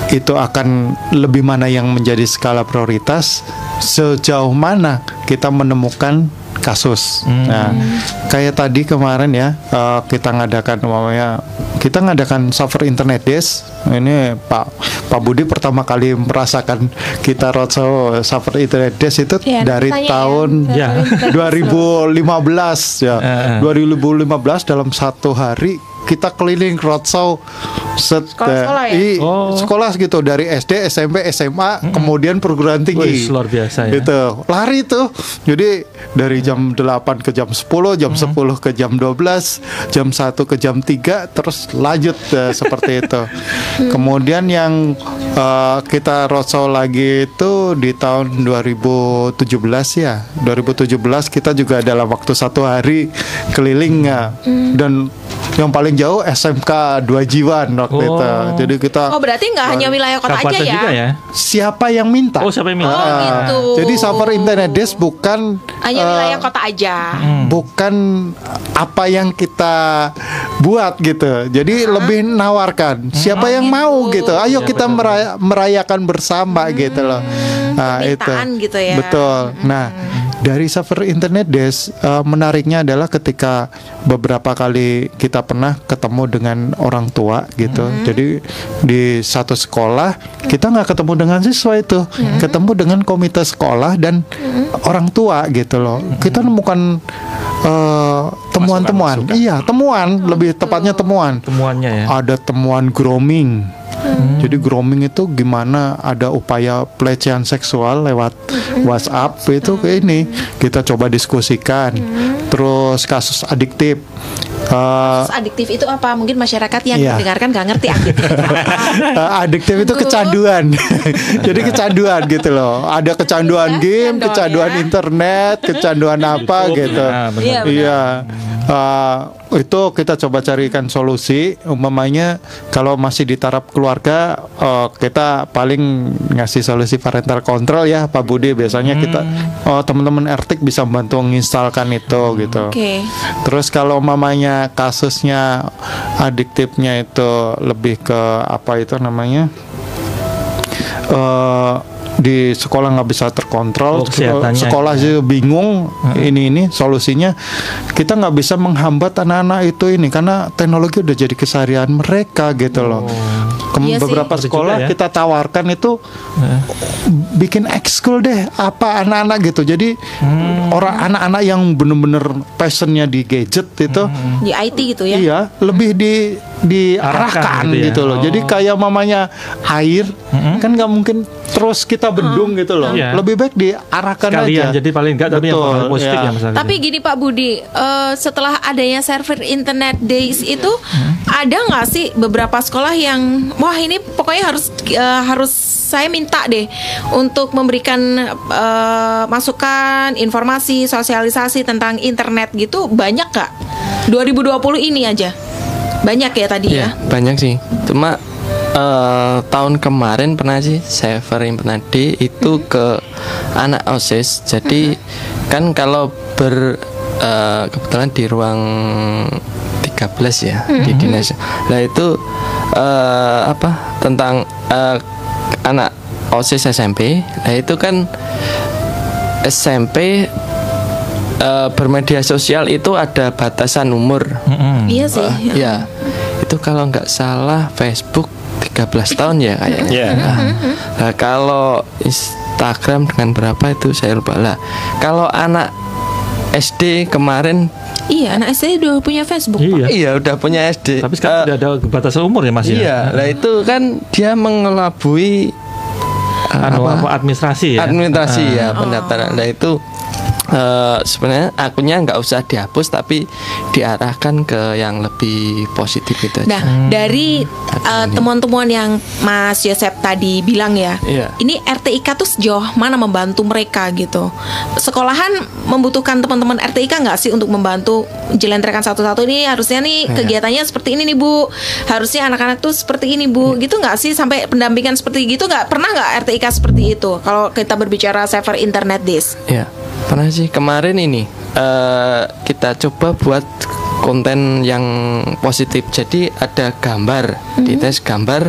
itu akan lebih mana yang menjadi skala prioritas sejauh mana kita menemukan kasus. Nah, kayak tadi kemarin ya eh, kita ngadakan umpamanya kita ngadakan server internet days. Ini Pak Pak Budi pertama kali merasakan kita roadshow server internet days itu Iya, dari ya. tahun Ya. 2015 ya. Eh. 2015 dalam satu hari kita keliling roadshow set Sekolah-sekolah ya? i- Oh. sekolah gitu dari SD, SMP, SMA, kemudian perguruan tinggi. Wih, luar biasa ya. Gitu. Lari tuh. Jadi dari jam 8 ke jam 10, jam 10 ke jam 12, jam 1 ke jam 3 terus lanjut eh, seperti itu. Kemudian yang eh, kita roadshow lagi itu di tahun 2017 ya. 2017 kita juga dalam waktu satu hari keliling ya. Dan yang paling jauh SMK 2 Jiwan waktu Oh. itu. Jadi kita oh berarti nggak hanya wilayah kota aja ya juga ya. siapa yang minta? Oh, siapa yang minta? Oh, gitu. Jadi server internet desk bukan hanya eh, wilayah kota aja bukan apa yang kita buat gitu. Jadi lebih nawarkan siapa yang mau gitu. Ayo kita meraya- merayakan bersama gitu loh. Nah, itu. Gitu ya. Betul. Nah, dari server internet desk eh, menariknya adalah ketika beberapa kali kita pernah ketemu dengan orang tua gitu. Jadi di satu sekolah kita nggak ketemu dengan siswa itu, ketemu dengan komite sekolah dan orang tua gitu loh. Kita nemukan eh, temuan-temuan. Iya, temuan, lebih tepatnya temuan. Temuannya ya. Ada temuan grooming. Jadi grooming itu gimana ada upaya pelecehan seksual lewat WhatsApp itu ke ini kita coba diskusikan. Terus kasus adiktif. Eh, Terus adiktif itu apa mungkin masyarakat yang Iya. mendengarkan nggak ngerti adiktif itu apa Eh, adiktif itu kecanduan. Jadi kecanduan gitu loh. Ada kecanduan Ya, game, kecanduan ya. internet, kecanduan apa YouTube, gitu. ya, benar. Iya, benar. Eh, itu kita coba carikan solusi. Umpamanya kalau masih di taraf keluarga, eh, kita paling ngasih solusi parental control ya, Pak Budi. Biasanya kita, oh teman-teman RTIK bisa bantu menginstalkan itu gitu. oke Terus kalau mamanya kasusnya adiktifnya itu lebih ke apa itu namanya? eh di sekolah nggak bisa terkontrol, Oh, sekolah sih bingung ini ini solusinya kita nggak bisa menghambat anak-anak itu ini karena teknologi udah jadi keseharian mereka gitu loh. Kem- Iya sih. beberapa Betul sekolah juga ya. kita tawarkan itu bikin ekskul deh apa anak-anak gitu. Jadi Hmm. orang anak-anak yang bener-bener passionnya di gadget itu di IT gitu ya Iya, lebih di diarahkan Arahkan gitu gitu, ya. loh. Oh. Jadi kayak mamanya air kan nggak mungkin terus kita bendung gitu loh. Iya. Lebih baik diarahkan Sekalian aja. jadi paling enggak tapi yang Betul, positif ya. ya Mas Aldi. Tapi gini Pak Budi, eh, setelah adanya server internet days itu ada nggak sih beberapa sekolah yang wah ini pokoknya harus eh, harus saya minta deh untuk memberikan eh, masukan, informasi, sosialisasi tentang internet gitu banyak nggak? 2020 ini aja. Banyak ya tadi Iya, ya. banyak sih. Cuma eh, tahun kemarin pernah sih saya pernah di itu ke anak OSIS. Jadi kan kalau ber eh, kebetulan di ruang 13 ya di dinas. Nah itu eh, apa tentang eh, anak OSIS SMP. Nah itu kan SMP eh, bermedia sosial itu ada batasan umur. Iya sih. Ya, itu kalau nggak salah Facebook 13 tahun ya kayaknya. Iya. Nah, nah, kalau Instagram dengan berapa itu saya lupa lah. Kalau anak SD kemarin Iya, anak SD udah punya Facebook. Pak. Iya. iya udah punya SD. Tapi sekarang Eh, udah ada batasan umur ya Mas ya. Iya, nah itu kan dia mengelabui eh, Anu, apa? apa, administrasi ya. administrasi Ah. ya pendaftaran. Nah itu eh, sebenarnya akunnya nggak usah dihapus tapi diarahkan ke yang lebih positif itu aja. Nah, dari uh, temuan-temuan yang Mas Yosep tadi bilang ya, Iya. ini RTIK tuh sejauh mana membantu mereka gitu. Sekolahan membutuhkan teman-teman RTIK nggak sih untuk membantu jelentrekan satu-satu ini harusnya nih Iya. kegiatannya seperti ini nih Bu, harusnya anak-anak tuh seperti ini Bu, Iya. gitu nggak sih sampai pendampingan seperti gitu nggak pernah nggak RTIK seperti itu? Kalau kita berbicara server internet this. Ya, pernah sih. Kemarin ini eh, kita coba buat konten yang positif. Jadi ada gambar, di tes gambar,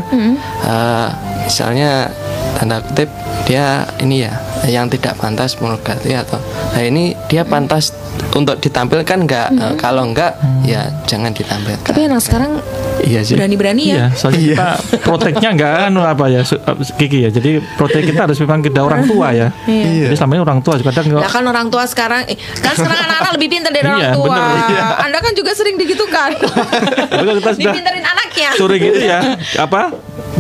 eh, misalnya tanda kutip dia ini ya yang tidak pantas pornografi atau nah ini dia pantas untuk ditampilkan nggak? Eh, kalau enggak ya jangan ditampilkan. Tapi anak sekarang iya sih. berani-berani ya. Iya, soalnya kita proteknya nggak anu apa ya uh, Kiki ya. Jadi protek kita harus memang kita orang tua ya. Iya. Jadi selama ini orang tua juga kadang nggak kan orang tua sekarang eh, kan sekarang anak-anak lebih pintar dari Iya, orang tua. bener, iya. Anda kan juga sering digitukan. Kita sudah Dipintarin anaknya. sore gitu ya apa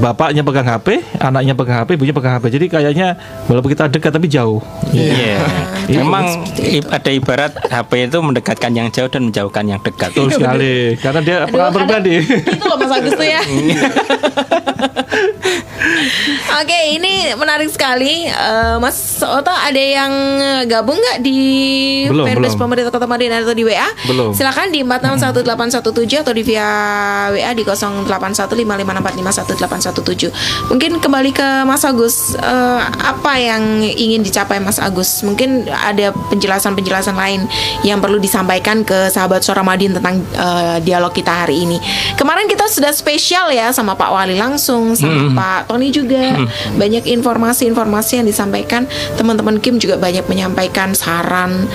bapaknya pegang HP, anaknya pegang HP, ibunya pegang HP. Jadi kayaknya walaupun kita dekat tapi jauh. Iya. Iya. Memang i- ada ibarat HP itu mendekatkan yang jauh dan menjauhkan yang dekat. Betul sekali. Karena dia pengalaman pribadi. Gitu loh Mas Agus tuh ya. Oke, ini menarik sekali. Eh, Mas Oto ada yang gabung nggak di Belum, belum. pemerintah Kota Madiun atau di WA? Belum. Silakan di 461817 atau di via WA di 081554511817. Mungkin kembali ke Mas Agus, eh, apa yang ingin dicapai Mas Agus? Mungkin ada penjelasan-penjelasan lain yang perlu disampaikan ke sahabat Suara Madiun tentang eh, dialog kita hari ini. Kemarin kita sudah spesial ya sama Pak Wali langsung, sama Pak Tony juga. Banyak informasi-informasi yang disampaikan. Teman-teman Kim juga banyak menyampaikan saran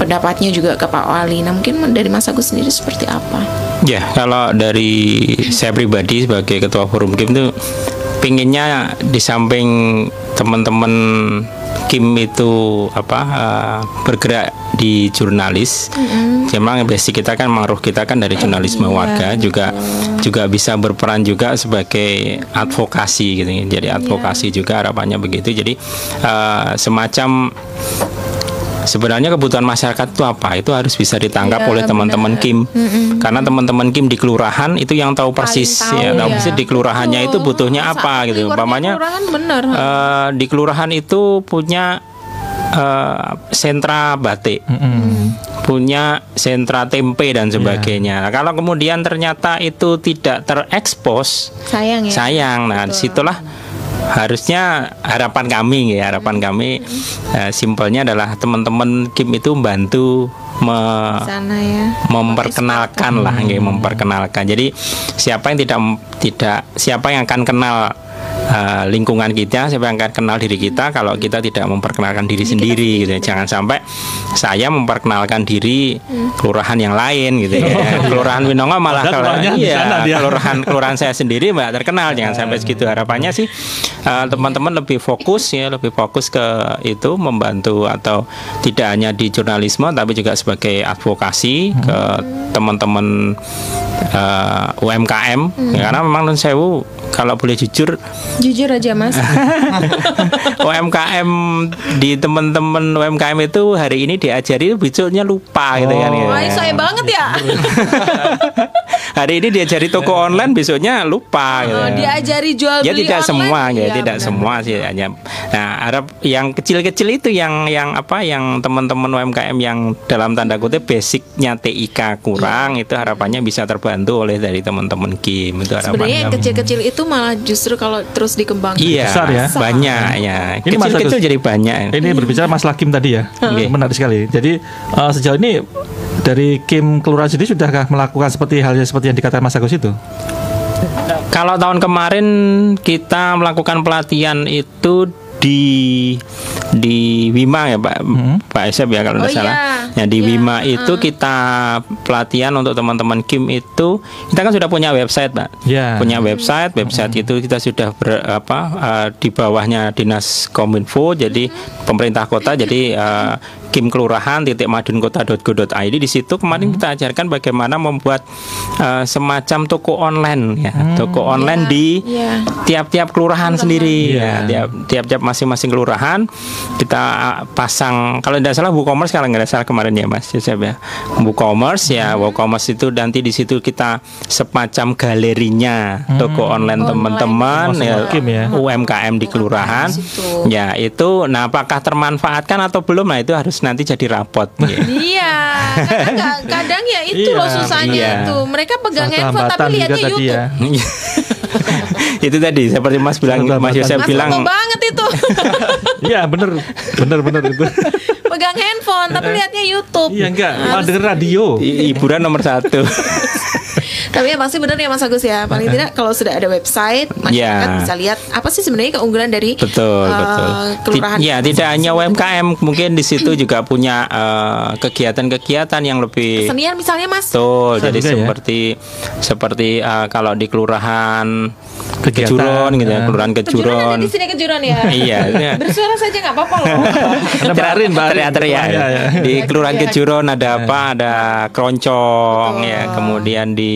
pendapatnya juga ke Pak Wali. Nah, mungkin dari Mas Agus sendiri seperti apa? Ya, kalau dari saya pribadi sebagai ketua forum Kim itu pinginnya di samping teman-teman Kim itu apa eh, bergerak di jurnalis. Memang basic kita kan maruh kita kan dari jurnalisme warga juga juga bisa berperan juga sebagai advokasi gitu. Jadi advokasi juga harapannya begitu. Jadi eh, semacam sebenarnya kebutuhan masyarakat itu apa itu harus bisa ditangkap Iya, oleh teman-teman. Kim karena teman-teman Kim di kelurahan itu yang tahu persis tahu, ya tahu ya. persis di kelurahannya itu butuhnya apa gitu umpamanya kelurahan benar. eh, di kelurahan itu punya eh, sentra batik. Punya sentra tempe dan sebagainya. Nah, kalau kemudian ternyata itu tidak terekspos Sayang ya. sayang. Nah di situlah harusnya harapan kami ya harapan kami eh, simpelnya adalah teman-teman Kim itu membantu me- sana ya. memperkenalkan lah nggih, memperkenalkan. Jadi siapa yang tidak tidak siapa yang akan kenal eh, lingkungan kita siapa yang akan kenal diri kita kalau kita tidak memperkenalkan diri sendiri gitu ya. jangan sampai saya memperkenalkan diri kelurahan yang lain gitu ya. Kelurahan Winongo malah kalau iya kelurahan kelurahan saya sendiri mbak terkenal jangan sampai segitu. Harapannya sih eh, teman-teman lebih fokus ya lebih fokus ke itu membantu atau tidak hanya di jurnalisme tapi juga sebagai advokasi ke teman-teman eh, UMKM Ya, karena memang non sewu kalau boleh jujur Jujur aja Mas. UMKM di teman-teman UMKM itu hari ini diajari besoknya lupa gitu kan ya. Wah, saya banget ya. hari ini diajari toko online besoknya lupa gitu. Oh, diajari jual ya beli tidak online, semua ya iya, tidak benar. semua sih hanya nah harap yang kecil-kecil itu yang yang apa yang teman-teman UMKM yang dalam tanda kutip basicnya TIK kurang itu harapannya bisa terbantu oleh dari teman-teman Kim itu Sebenarnya harapannya yang kecil-kecil itu malah justru kalau terus dikembangkan. iya Besar ya? banyak ya kecil-kecil jadi banyak Ini berbicara Mas Lakim tadi ya, Oke. menarik sekali. Jadi eh, sejauh ini dari Kim Kelurahan sendiri sudahkah melakukan seperti hal yang seperti yang dikatakan Mas Agus itu? Kalau tahun kemarin kita melakukan pelatihan itu di di Wima ya Pak? Pak Esep ya kalau Oh, tidak salah. iya. Ya di Iya, Wima itu kita pelatihan untuk teman-teman Kim itu kita kan sudah punya website Pak. Ya. Punya website, website itu kita sudah ber, apa eh, di bawahnya Dinas Kominfo jadi pemerintah kota jadi eh, Kim Kelurahan titik madunkota.go.id di situ kemarin kita ajarkan bagaimana membuat eh, semacam toko online ya, toko online di Iya. tiap-tiap kelurahan sendiri. Iya. ya tiap tiap-tiap masing-masing kelurahan kita pasang kalau tidak salah WooCommerce kalau nggak salah kemarin ya Mas Yosef ya WooCommerce ya WooCommerce itu nanti di situ kita semacam galerinya toko online teman-teman ya, ya. UMKM di kelurahan ya itu nah apakah termanfaatkan atau belum nah itu harus nanti jadi rapot ya. Iya, kadang, kadang ya itu Iya, loh susahnya iya. itu. Mereka pegang handphone tapi lihatnya tadi YouTube. ya. itu tadi seperti Mas bilang Mas Yosef bilang banget itu. Iya bener, bener bener itu. pegang handphone tapi lihatnya YouTube. Iya enggak, malah denger radio. hi- hiburan nomor satu Tapi ya pasti benar ya Mas Agus ya. Paling tidak kalau sudah ada website, masyarakat Ya. bisa lihat apa sih sebenarnya keunggulan dari Betul, eh, betul. kelurahan. Ya, tidak hanya UMKM, mungkin di situ juga punya eh, kegiatan-kegiatan yang lebih Kesenian misalnya Mas. Betul, jadi juga ya. seperti seperti eh, kalau di kelurahan Kegiatan, Kejuron gitu ya, ya. kelurahan Kejuron. ada di sini kejuran ya. Iya, iya. Bersuara saja nggak apa-apa loh. Ada Mbak Arin, Mbak Arin. teriak-teriak Iya, iya. di kelurahan Iya. Kejuron ada apa ada keroncong ya kemudian di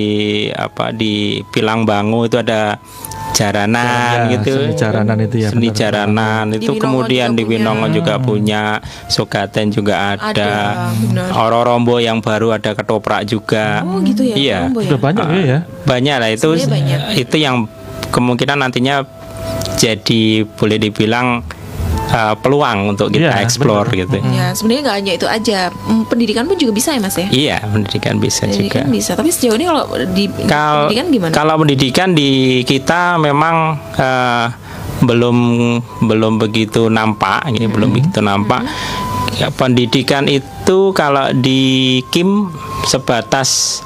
apa di Pilang Bangu itu ada jaranan Ya, gitu seni jaranan itu ya, seni benar. jaranan Di itu Winongo kemudian juga di punya. Winongo juga punya Sogaten juga ada, Ada, benar. Ororombo yang baru ada ketoprak juga Oh gitu ya. iya ya? Banyak ya ya. banyak lah itu banyak. itu yang kemungkinan nantinya jadi boleh dibilang uh, peluang untuk kita Iya, explore benar. gitu. Ya sebenarnya nggak hanya itu aja. Hmm, Pendidikan pun juga bisa ya Mas ya. Iya, pendidikan bisa juga. Pendidikan bisa. Tapi sejauh ini kalau di Kal- pendidikan gimana? Kalau pendidikan di kita memang eh, belum belum begitu nampak, ini belum begitu nampak. Ya, pendidikan itu kalau di Kim sebatas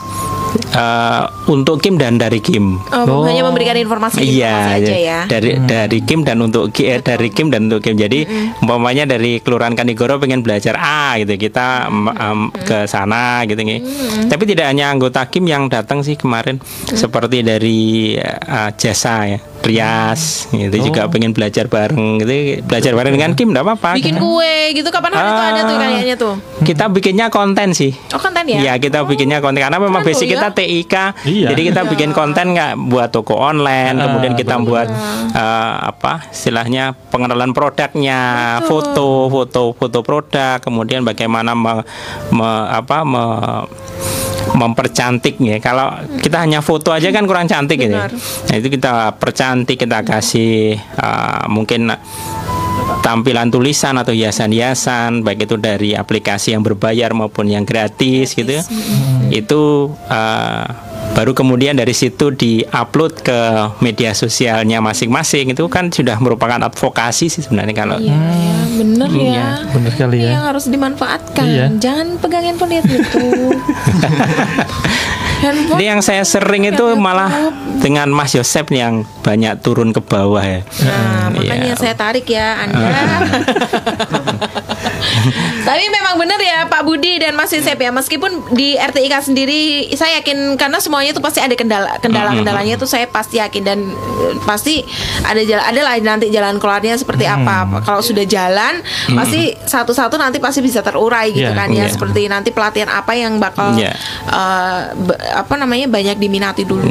eh, untuk Kim dan dari Kim. Oh, hanya memberikan informasi, informasi Iya, aja ya. dari dari Kim dan untuk Ki- eh, dari Kim dan untuk Kim. Jadi umpamanya dari Kelurahan Kanigoro pengen belajar A gitu, kita em, em, ke sana gitu nih. Tapi tidak hanya anggota Kim yang datang sih kemarin, seperti dari eh, jasa ya, Rias gitu juga pengen belajar bareng gitu, belajar bareng dengan Kim enggak apa-apa. Bikin kue gitu kapan hari tuh ada tuh kayaknya tuh. Kita bikinnya konten sih. Oh konten ya? Iya kita bikinnya konten karena memang keren basic loh ya. kita TIK, Iya. jadi kita bikin konten nggak buat toko online, Ah, kemudian kita betul. buat eh, apa, istilahnya pengenalan produknya, foto, foto, foto produk, kemudian bagaimana me- me- apa me- mempercantik ya. Kalau kita hanya foto aja kan kurang cantik gitu. Benar. Nah itu kita percantik, kita kasih eh, mungkin tampilan tulisan atau hiasan-hiasan baik itu dari aplikasi yang berbayar maupun yang gratis, gitu itu uh, baru kemudian dari situ diupload ke media sosialnya masing-masing itu kan sudah merupakan advokasi sih sebenarnya kalau Iya, ya, bener ya. Iya, bener sekali ya. Yang harus dimanfaatkan. Iya. Jangan pegang handphone lihat YouTube. handphone Ini yang saya sering itu malah dengan Mas Yosep nih yang banyak turun ke bawah ya. Nah, makanya Iya. saya tarik ya Anda. Tapi memang benar ya Pak Budi dan Mas Yosep ya. Meskipun di RTIK sendiri saya yakin karena semuanya itu pasti ada kendala kendala kendalanya itu saya pasti yakin. Dan eh, pasti ada jalan ada lah nanti jalan keluarnya seperti apa. Kalau sudah jalan pasti satu-satu nanti pasti bisa terurai gitu Iya, kan ya. iya. seperti nanti pelatihan apa yang bakal Iya. be- apa namanya banyak diminati dulu.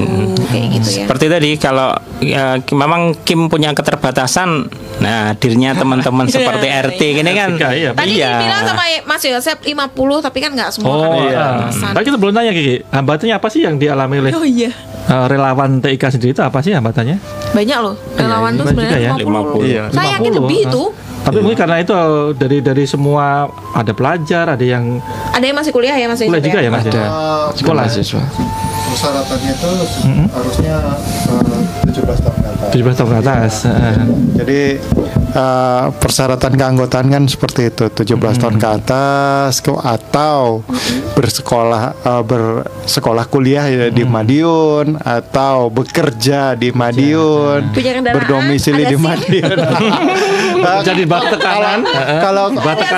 Kayak gitu ya. Seperti tadi kalau ya, memang Kim punya keterbatasan, nah hadirnya teman-teman seperti RT gini kan. Iya, Tadi Tadi Iya. bilang sama Mas Yosep 50 tapi kan nggak semua Oh, kan iya. alasan. Tapi kita belum tanya Kiki, hambatannya apa sih yang dialami oleh Oh iya. eh, relawan TIK sendiri itu apa sih hambatannya? Banyak loh. Relawan tuh banyak sebenarnya juga ya. 50. 50. Iya. Saya yakin 50. lebih itu. Tapi mungkin karena itu eh, dari dari semua ada pelajar, ada yang Ada yang masih kuliah ya Mas Yosep kuliah juga ya Mas? Ada ya? Sekolah. mahasiswa. persyaratannya itu harusnya eh, 17 tahun ke atas. 17 tahun ke atas. eh. Jadi eh, persyaratan keanggotaan kan seperti itu 17 tahun ke atas ke- atau bersekolah eh, bersekolah kuliah ya di Madiun atau bekerja di Madiun Punya berdomisili di. Madiun. Jadi bak tekanan. kalau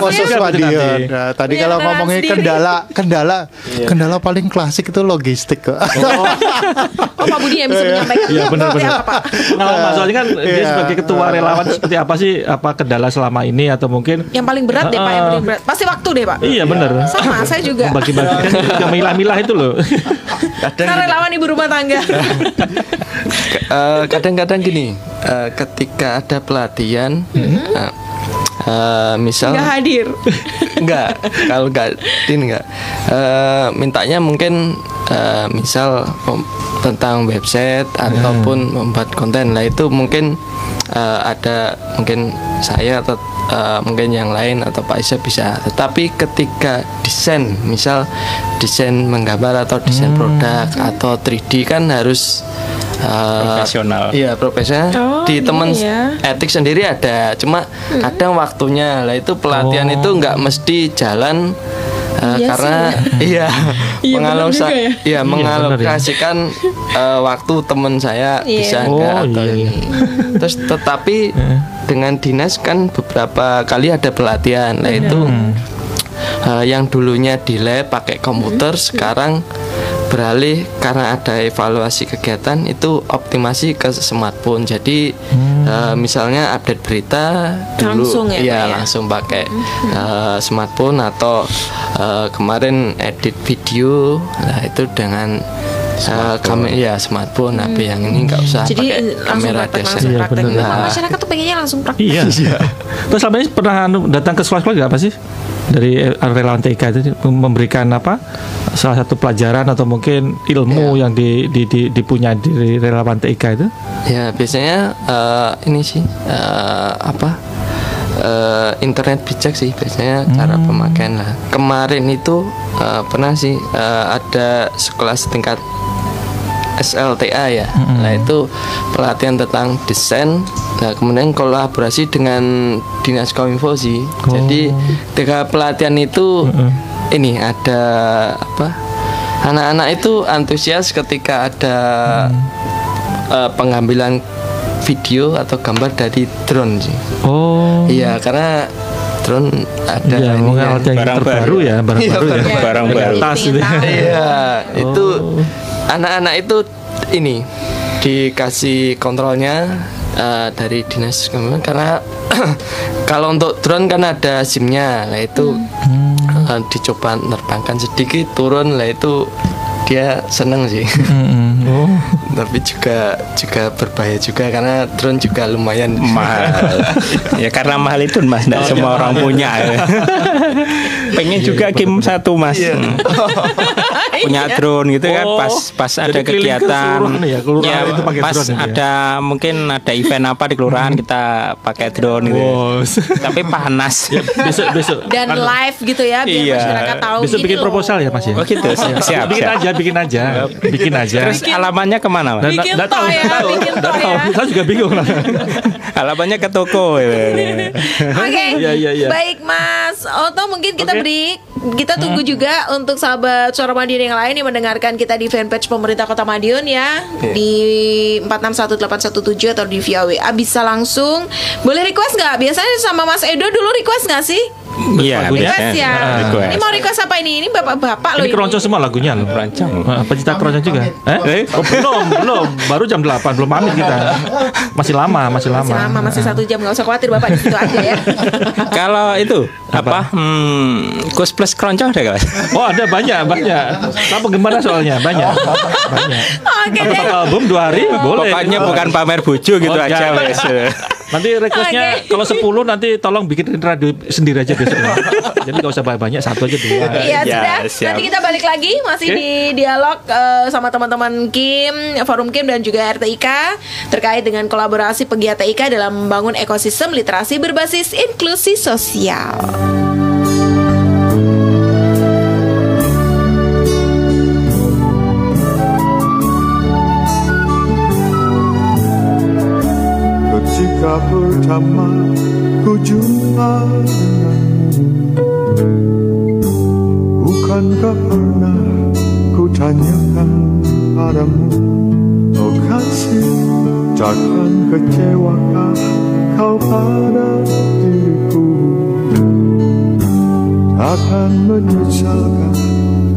khusus Madiun. Nah, tadi Punya kalau ngomongin sendiri. kendala kendala kendala paling klasik itu logistik kok. Oh Pak Budi yang bisa menyampaikan. Iya benar Seperti benar. apa, Pak? Pengalaman soalnya kan dia Iya. sebagai ketua relawan seperti apa sih apa kendala selama ini atau mungkin Yang paling berat deh Pak, yang paling berat. Pasti waktu deh Pak. Iya benar. Sama, saya juga. Membagi-bagikan juga milah-milah itu loh. Kadang Karena relawan ibu rumah tangga. Eh, kadang-kadang gini, eh, ketika ada pelatihan, eh, eh, misal Nggak hadir. enggak, kalau enggak din enggak. Eh, mintanya mungkin eh, misal tentang website ataupun membuat konten lah itu mungkin eh, ada mungkin saya atau eh, mungkin yang lain atau Pak Isa bisa. Tetapi ketika desain, misal desain menggambar atau desain produk atau 3D kan harus eh, Profesional. Iya profesional. Oh, Di gini teman ya. etik sendiri ada, cuma kadang waktunya lah itu pelatihan itu nggak mesti jalan uh, Iya karena sih, iya Iya, benar juga ya. iya benar mengalokasikan uh, waktu teman saya Iya. bisa Oh, nggak atau iya, ini. Terus tetapi dengan dinas kan beberapa kali ada pelatihan, lah itu uh, yang dulunya di lab pakai komputer sekarang beralih karena ada evaluasi kegiatan itu optimasi ke smartphone jadi uh, misalnya update berita dulu Langsung ya, iya, ya? langsung pakai uh, smartphone atau uh, kemarin edit video nah itu dengan uh, kamera ya smartphone HP yang ini nggak usah Jadi pakai langsung kamera praktek, desa langsung Iya, praktek. benar. Memang Nah. masyarakat tuh pengennya langsung praktek. Iya. Terus selama ini pernah anu, datang ke sekolah-sekolah nggak apa sih dari relawan TIK itu memberikan apa salah satu pelajaran atau mungkin ilmu Iya. yang di, di, di, dipunya dari relawan TIK itu? Ya biasanya eh, ini sih eh, apa eh, internet bijak sih biasanya cara pemakaian lah. Kemarin itu eh, pernah sih eh, ada sekolah setingkat SLTA ya. Nah itu pelatihan tentang desain. Nah kemudian kolaborasi dengan dinas kominfo sih. Jadi ketika pelatihan itu ini ada apa? Anak-anak itu antusias ketika ada eh, pengambilan video atau gambar dari drone sih. Oh. Iya, karena drone ada Iya, ini ya. alat yang Barang terbaru baru. ya, barang Iya, baru ya. barang- barang baru. Tas Pengen itu. Iya, itu Oh. anak-anak itu ini dikasih kontrolnya eh, dari dinas Kominfo karena kalau untuk drone kan ada SIM-nya. Lah itu eh, dicoba nerbangkan sedikit turun lah itu dia seneng sih. Mm-mm. Oh. Tapi juga juga berbahaya juga karena drone juga lumayan. Mahal. Ya karena mahal itu mas tidak semua orang punya. Pengen juga game satu mas. Hmm. punya drone gitu kan Oh, pas pas jadi ada kegiatan. ya, kelurahan itu pakai pas drone ya? ada mungkin ada event apa di kelurahan kita pakai drone gitu Bos. tapi panas. Besok besok. Dan live gitu ya biar Iya. masyarakat tahu. Besok bikin loh. proposal ya Mas ya. oh gitu. Siap siap, bikin aja, bikin aja, bikin aja. terus alamannya ke mana mas Dan- Bikin nggak toh ya, bikin toh ya. Saya juga bingung lah. alamannya ke toko gitu. Oke, Iya, iya, iya. baik Mas Oto mungkin kita Oke. break Kita tunggu juga untuk sahabat Suara Madiun yang lain yang mendengarkan kita di fanpage pemerintah Kota Madiun ya Di 461817 atau di via WA bisa langsung Boleh request nggak? Biasanya sama Mas Edo dulu request nggak sih? Iya Lagunya? Request ya request. Ini mau request apa ini? Ini bapak-bapak loh Ini keroncong semua lagunya loh. Keroncong. Ah, Pecinta keroncong juga. Eh? Oh, belum, belum. Baru jam 8, belum pamit kita. Masih lama, masih lama. Masih lama, masih satu jam Nggak usah khawatir bapak di situ aja ya kalau itu apa, hmm, Gus plus keroncong ada gak mas? Oh, ada banyak, banyak. Apa penggemarnya soalnya? Banyak. Banyak. Oke Apa deh satu album dua hari? Boleh. Pokoknya bukan pamer bojo gitu Oh, aja. Nanti requestnya kalau 10 nanti tolong bikin radio sendiri aja besok. Jadi nggak usah banyak-banyak satu aja dua. Iya Ya, sudah. siap. Nanti kita balik lagi masih Oke. di dialog eh, sama teman-teman Kim, Forum Kim dan juga RTIK terkait dengan kolaborasi pegiat TIK dalam membangun ekosistem literasi berbasis inklusi sosial. Pertama ku jumpa denganmu Bukankah pernah ku tanyakan padamu Oh kasih takkan kecewakah kau pada diriku? Takkan menyesalkan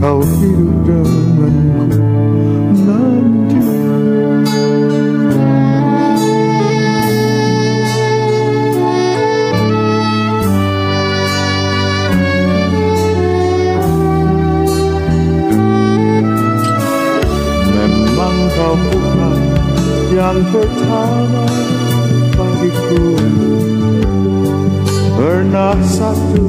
kau hidup denganku? nanti yang pertama bagiku. Pernah satu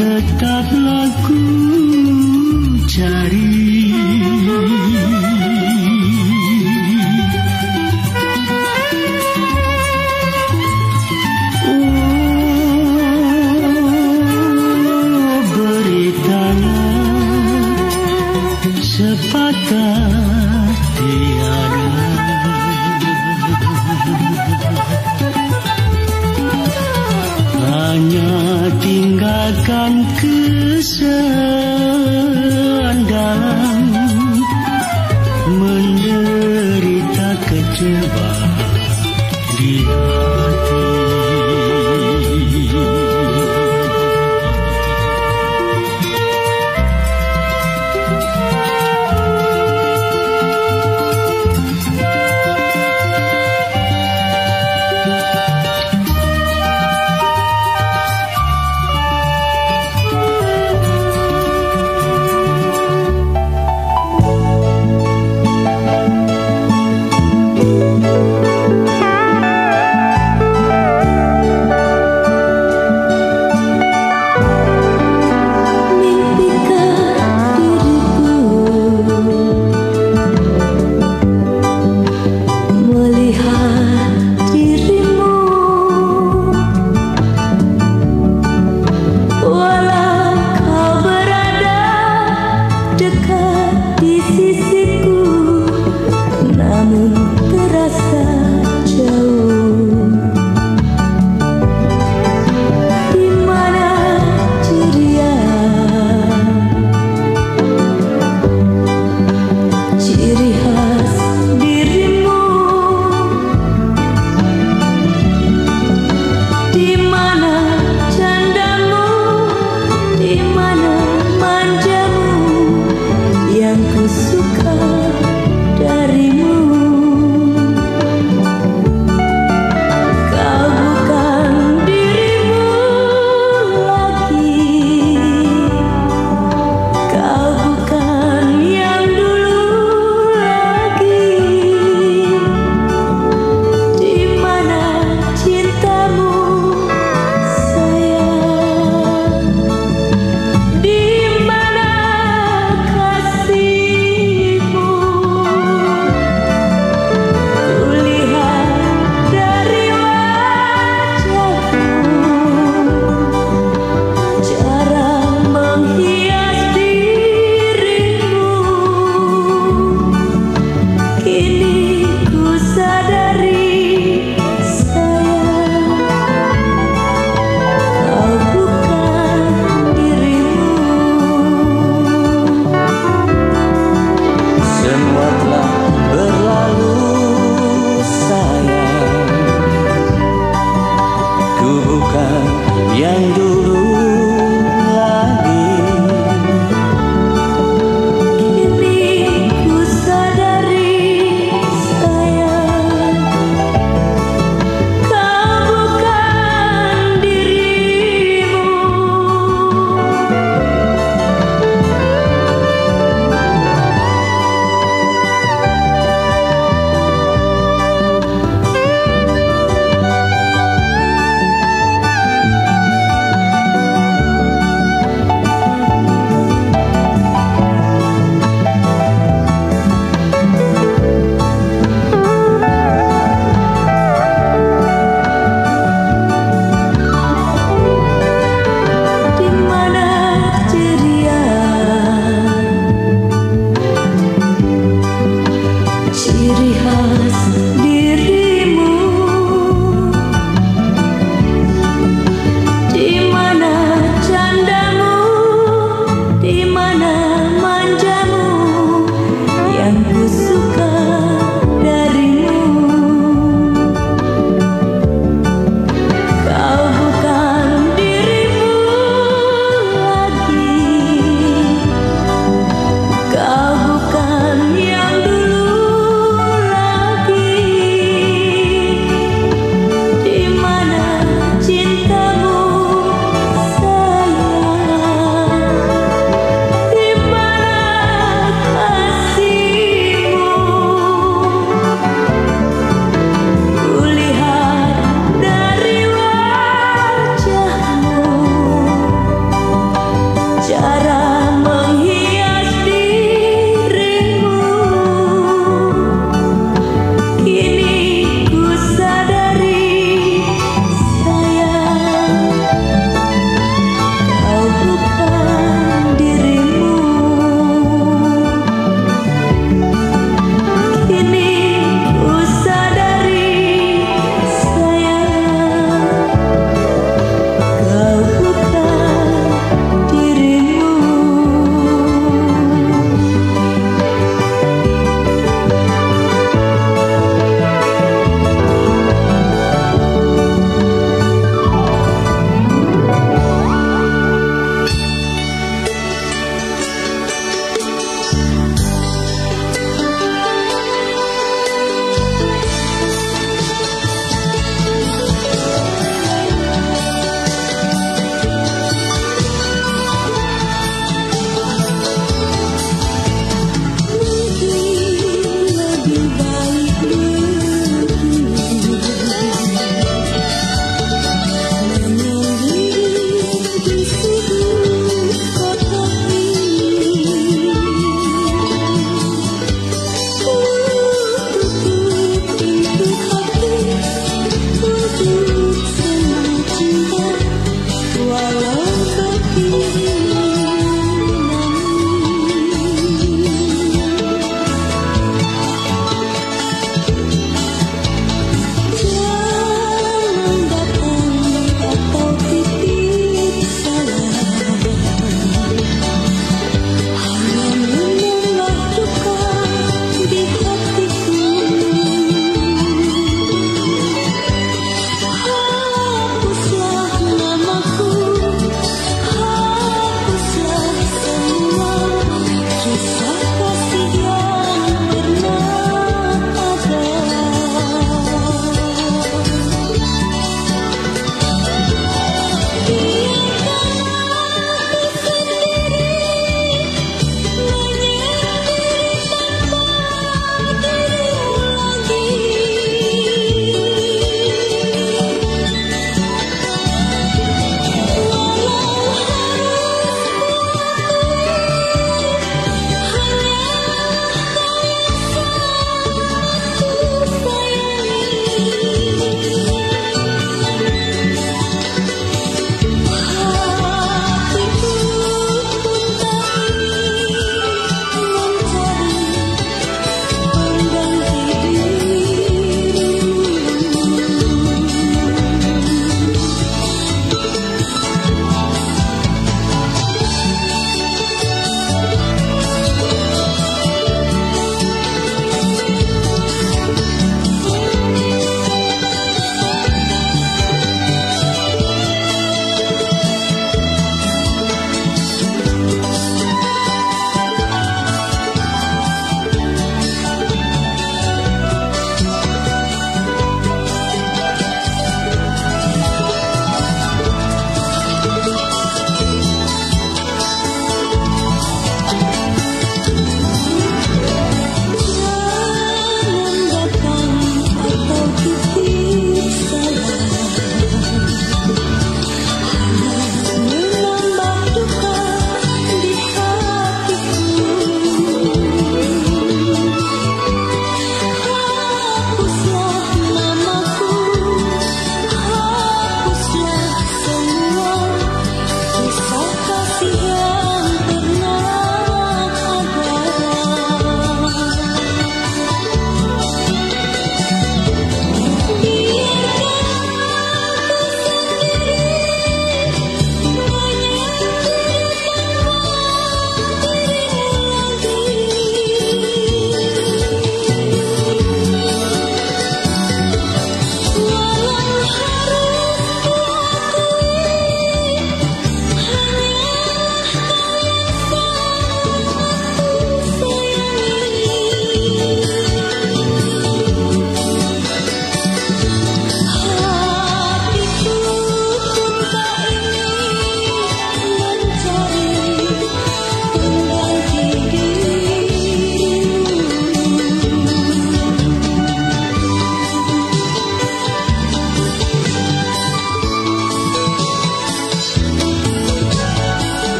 tetaplah ku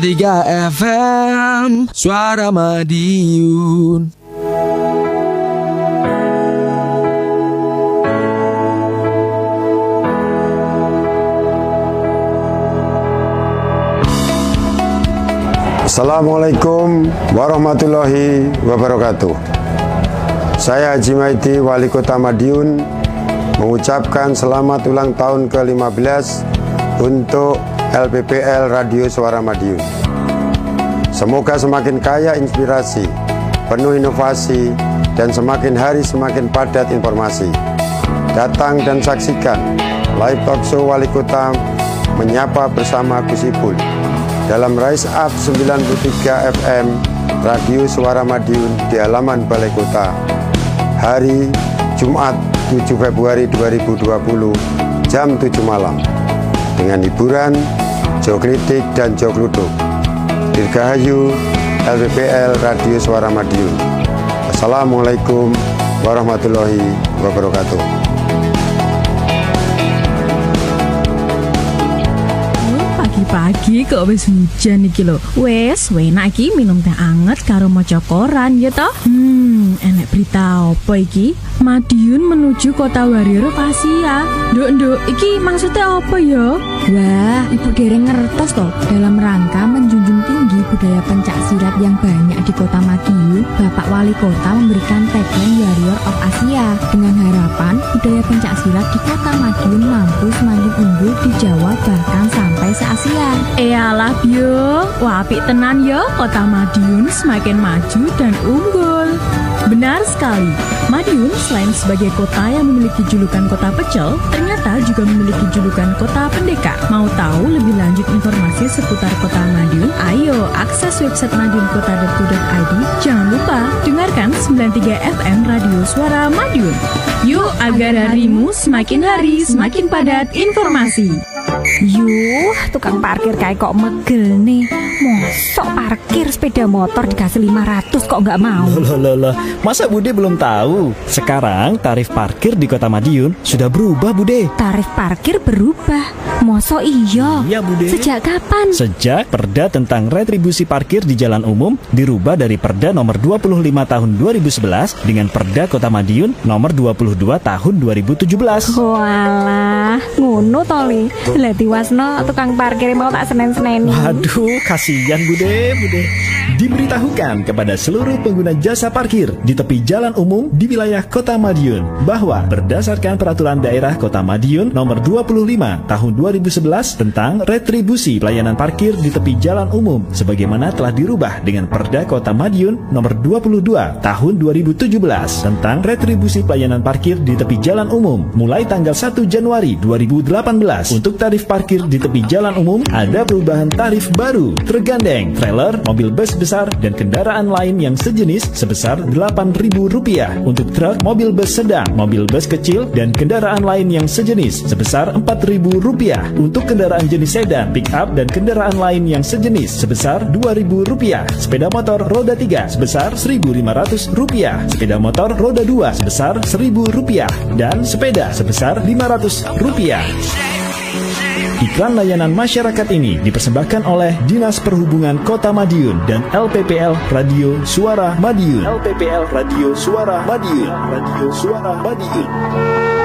93 FM Suara Madiun Assalamualaikum warahmatullahi wabarakatuh. Saya Haji Maiti, Wali Kota Madiun, mengucapkan selamat ulang tahun ke-15 untuk LPPL Radio Suara Madiun. Semoga semakin kaya inspirasi, penuh inovasi, dan semakin hari semakin padat informasi. Datang dan saksikan live talk show Wali Kota menyapa bersama Gus Ipul dalam Rise Up 93 FM Radio Suara Madiun di halaman Balai Kota. Hari Jumat 7 Februari 2020 jam 7 malam dengan hiburan Jokritik dan Jokluduk. Dirgahayu LPPL Radio Suara Madiun. Assalamualaikum warahmatullahi wabarakatuh. Pagi-pagi kok wis hujan iki lho. Wes, enak iki minum teh anget karo maca koran ya toh. Hmm, enek berita apa iki? Madiun menuju kota Warrior Asia. Nduk, nduk, iki maksudnya apa ya? Wah, Ibu dereng ngertos toh dalam rangka menjunjung tinggi budaya pencak silat yang banyak di kota Madiun, Bapak Wali Kota memberikan tagline Warrior of Asia dengan harapan budaya pencak silat di kota Madiun mampu semakin unggul di Jawa bahkan sampai se-Asia. Eyalah Bio, wah apik tenan ya kota Madiun semakin maju dan unggul. Benar sekali, Madiun selain sebagai kota yang memiliki julukan kota pecel, ternyata juga memiliki julukan kota pendekar. Mau tahu lebih lanjut informasi seputar kota Madiun? Ayo akses website madiunkota.go.id. Jangan lupa dengarkan 93 FM Radio Suara Madiun. Yuk agar harimu semakin hari semakin padat informasi. Yuh, tukang parkir kayak kok megel nih. Mosok parkir sepeda motor dikasih 500 kok nggak mau. Loh, loh, loh. Masa Bude belum tahu? Sekarang tarif parkir di Kota Madiun sudah berubah, Bude. Tarif parkir berubah. Mosok iya? Iya, Bude. Sejak kapan? Sejak Perda tentang retribusi parkir di jalan umum dirubah dari Perda nomor 25 tahun 2011 dengan Perda Kota Madiun nomor 22 tahun 2017. Walah, ngono toli. Lah diwasno tukang parkir mau tak senen-seneni. Waduh, kasihan Bude, Bude. Diberitahukan kepada seluruh pengguna jasa parkir di tepi jalan umum di wilayah Kota Madiun bahwa berdasarkan peraturan daerah Kota Madiun nomor 25 tahun 2011 tentang retribusi pelayanan parkir di tepi jalan umum sebagaimana telah dirubah dengan Perda Kota Madiun nomor 22 tahun 2017 tentang retribusi pelayanan parkir di tepi jalan umum mulai tanggal 1 Januari 2018 untuk tarif parkir di tepi jalan umum ada perubahan tarif baru tergandeng trailer, mobil bus besar dan kendaraan lain yang sejenis sebesar Rp8.000 untuk truk, mobil bus sedang, mobil bus kecil dan kendaraan lain yang sejenis sebesar Rp4.000 untuk kendaraan jenis sedan, pick up dan kendaraan lain yang sejenis sebesar Rp2.000 sepeda motor roda 3 sebesar Rp1.500 sepeda motor roda 2 sebesar Rp1.000 dan sepeda sebesar Rp500 Iklan layanan masyarakat ini dipersembahkan oleh Dinas Perhubungan Kota Madiun dan LPPL Radio Suara Madiun. LPPL Radio Suara Madiun. Radio Suara Madiun.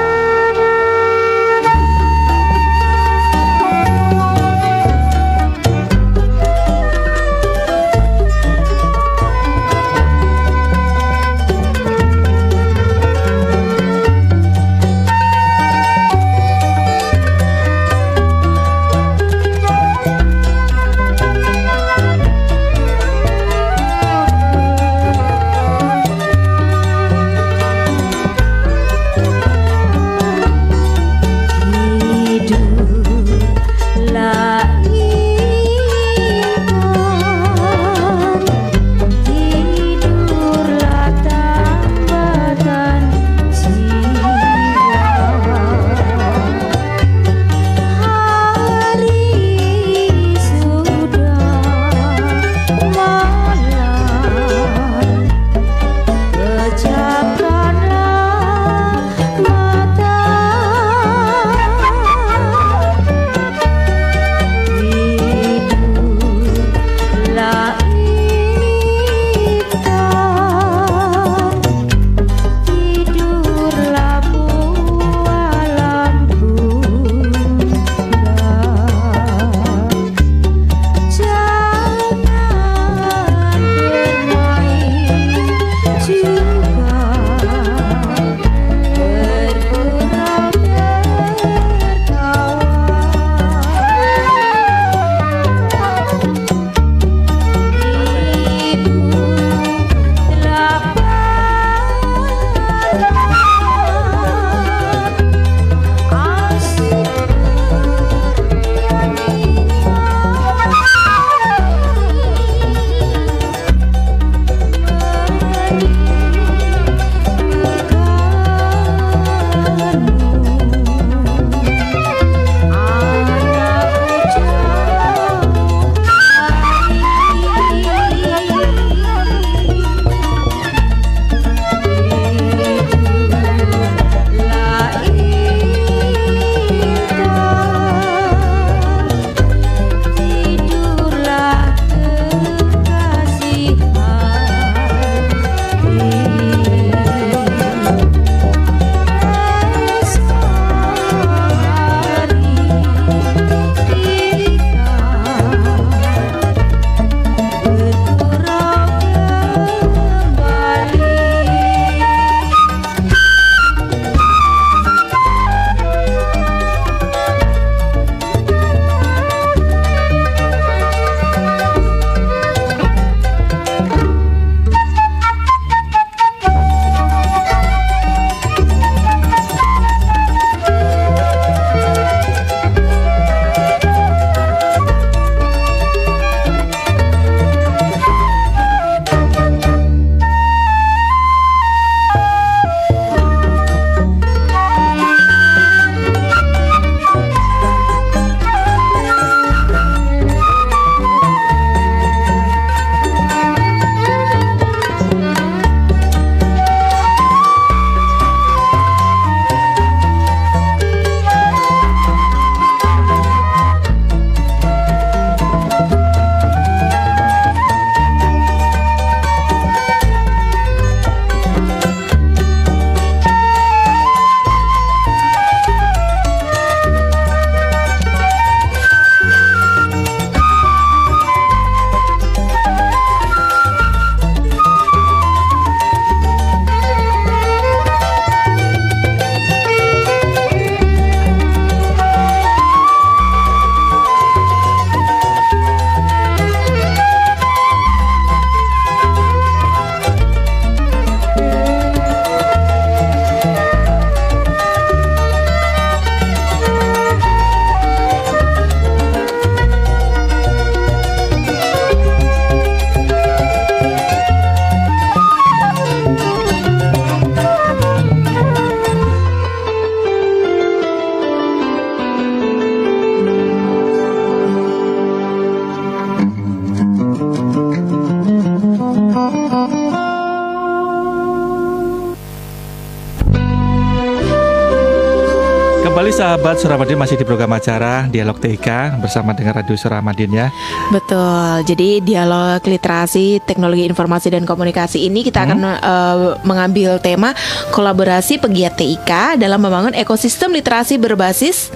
Sahabat Suramadion masih di program acara Dialog TIK bersama dengan Radio Suramadion ya. Betul. Jadi dialog literasi, teknologi informasi dan komunikasi ini kita akan eh, mengambil tema kolaborasi pegiat TIK dalam membangun ekosistem literasi berbasis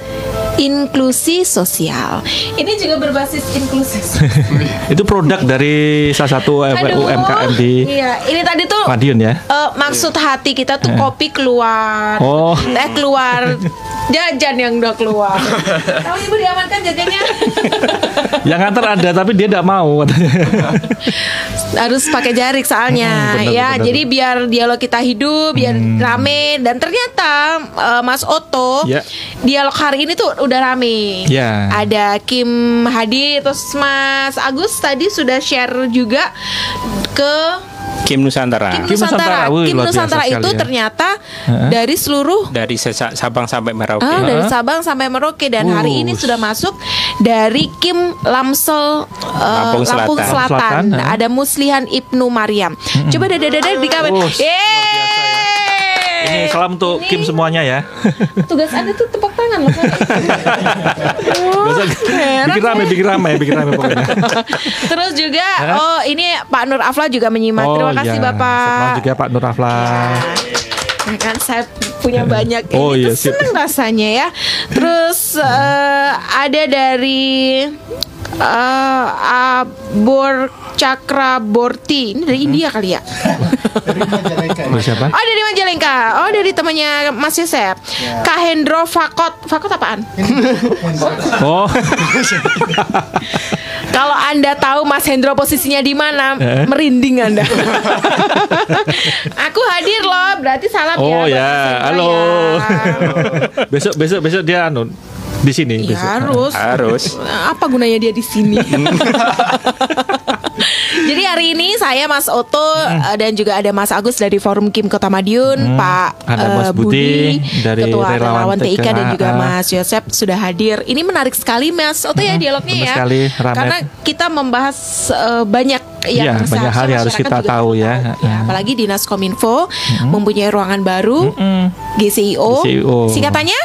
inklusi sosial. Ini juga berbasis inklusi. Itu produk dari salah satu Aduh. UMKM di Iya, ini tadi tuh Madiun ya. eh, maksud hati kita tuh Eh. kopi keluar, Oh. teh keluar, jajan yang udah keluar. Tahu ibu diamankan jajannya? Yang antar ada tapi dia tidak mau katanya. harus pakai jarik soalnya Hmm, benar, ya benar. jadi biar dialog kita hidup biar rame dan ternyata eh, Mas Oto Ya. dialog hari ini tuh udah rame Ya. ada Kim Hadi terus Mas Agus tadi sudah share juga ke Kim Nusantara. Kim Nusantara Wih, Kim luar biasa Nusantara itu ya. ternyata Heeh. dari seluruh Dari Sabang sampai Merauke. Ah, dari Sabang sampai Merauke dan hari ini sudah masuk dari Kim Lamsel eh, Lampung Selatan. Lampung Selatan. Selatan. Ada Muslihan Ibnu Maryam. Coba dada dada di kamera. Wush, Ini salam untuk Kim semuanya ya. Tugas Anda tuh tepuk tangan loh. Heran bikin rame, bikin rame, bikin rame pokoknya. Terus juga oh ini Pak Nur Afla juga menyimak. Terima kasih iya. Bapak. Selamat juga Pak Nur Afla. Ya kan saya punya banyak Oh, ini iya, seneng rasanya ya. Terus eh, ada dari eh Abor Cakra Borti. Ini dari India kali ya. Dari siapa? Oh dari Majalengka. Oh dari temannya Mas Yosep. Kak Hendro Fakot. Fakot apaan? Oh, Kalau Anda tahu Mas Hendro posisinya di mana, Eh? merinding Anda. Aku hadir loh, berarti salam ya. oh ya, Mas Hendro halo. ya. besok, besok, besok dia anu di sini. Ya, harus. Harus. Apa gunanya dia di sini? Jadi hari ini saya Mas Oto eh, dan juga ada Mas Agus dari Forum Kim Kota Madiun, Pak Ada eh, Mas Budi dari Ketua Relawan Relawan TIK dan juga Mas Yosep sudah hadir. Ini menarik sekali Mas Oto ya dialognya benar ya. sekali. Karena kita membahas eh, banyak yang Iya, banyak hal yang harus kita tahu ya. Ya, apalagi Dinas Kominfo mempunyai ruangan baru GCIO. GCIO. Singkatannya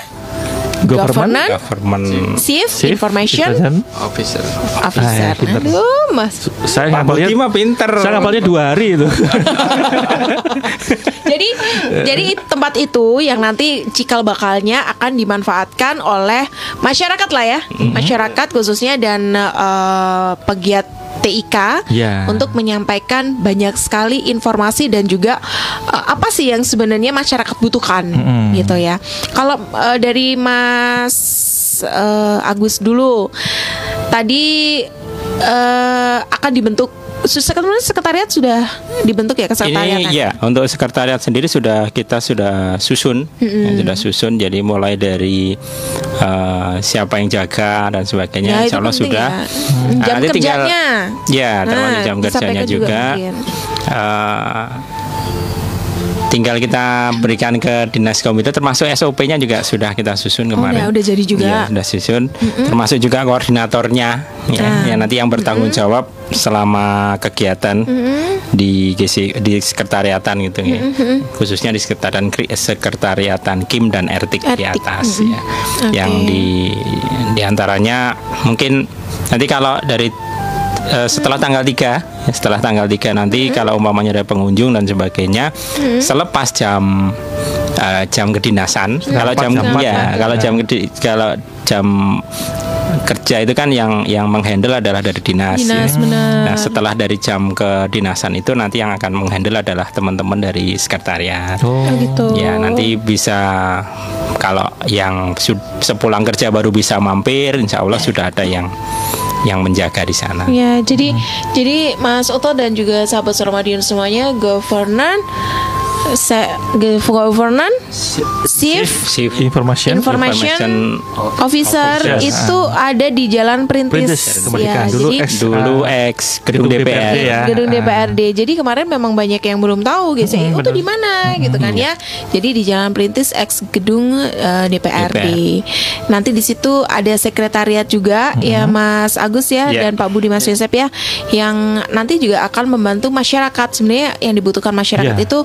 Government, Government Chief, Chief Information Citizen. Officer. Officer. Ah, ya. Aduh, Mas. Saya ngapalnya, mah pinter. saya ngapalnya dua hari itu. jadi jadi tempat itu yang nanti cikal bakalnya akan dimanfaatkan oleh masyarakat lah ya, masyarakat khususnya dan eh, pegiat TIK Ya. untuk menyampaikan banyak sekali informasi dan juga eh, apa sih yang sebenarnya masyarakat butuhkan Mm-mm. gitu ya. Kalau eh, dari Mas eh, Agus dulu tadi eh, akan dibentuk sekretariat sekretariat sudah dibentuk ya sekretariat Ini kan? ya untuk sekretariat sendiri sudah kita sudah susun, Mm-mm. ya, sudah susun. Jadi mulai dari eh, siapa yang jaga dan sebagainya, Ya, Insya Allah sudah. ya. Nah, Jam nanti tinggal- kerjanya. ya termasuk Nah, jam kerjanya juga juga. mungkin. Eh, tinggal kita berikan ke dinas komite termasuk SOP-nya juga sudah kita susun kemarin. udah- udah jadi juga. Iya, sudah susun. Termasuk juga koordinatornya ya, Ah. yang nanti yang bertanggung jawab selama kegiatan di GC di sekretariatan gitu ya. Khususnya di sekretariatan sekretariatan Kim dan Ertik, di atas mm-mm. ya. Oke. Yang di di antaranya mungkin nanti kalau dari eh, setelah tanggal 3 setelah tanggal 3 nanti kalau umpamanya ada pengunjung dan sebagainya selepas jam eh, jam kedinasan kalau jam jam ya ya. kalau jam kedi- kalau jam kerja itu kan yang yang menghandle adalah dari dinas. Dinas, ya. benar. Nah setelah dari jam kedinasan itu nanti yang akan menghandle adalah teman-teman dari sekretariat. Oh, gitu. Ya nanti bisa kalau yang sepulang kerja baru bisa mampir, insya Allah sudah ada yang yang menjaga di sana. Ya, jadi Hmm. jadi Mas Oto dan juga sahabat Suramadion semuanya governance governance chief Chief Information. information officer Officer. itu ada di Jalan Perintis, Perintis, kebajikan. ya. Dulu jadi ex dulu Ah, ex gedung gedung DPR. DPRD ya. gedung Ah. DPRD. Jadi kemarin memang banyak yang belum tahu gitu. Hmm, oh tuh benar. di mana gitu kan ya. Jadi di Jalan Perintis ex gedung eh, DPRD. Nanti di situ ada sekretariat juga ya Mas Agus ya Ya. dan Pak Budi Mas Yosep ya yang nanti juga akan membantu masyarakat. Sebenarnya yang dibutuhkan masyarakat Ya. itu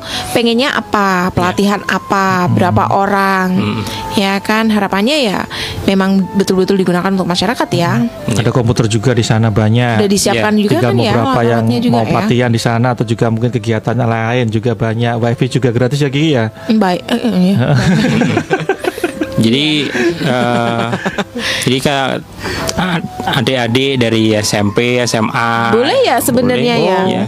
pengennya apa, pelatihan apa, berapa orang orang. Hmm. Ya kan harapannya ya memang betul-betul digunakan untuk masyarakat ya. Ada komputer juga di sana banyak. Udah disiapkan juga Tinggal kan ya beberapa yang juga mau ya. pelatihan di sana atau juga mungkin kegiatan lain juga banyak. Wifi juga gratis ya Gigi ya. Baik. eh, eh, ya. Jadi eh, jadi kayak ah, adik-adik dari SMP, SMA Boleh ya sebenarnya boleh. ya. Iya.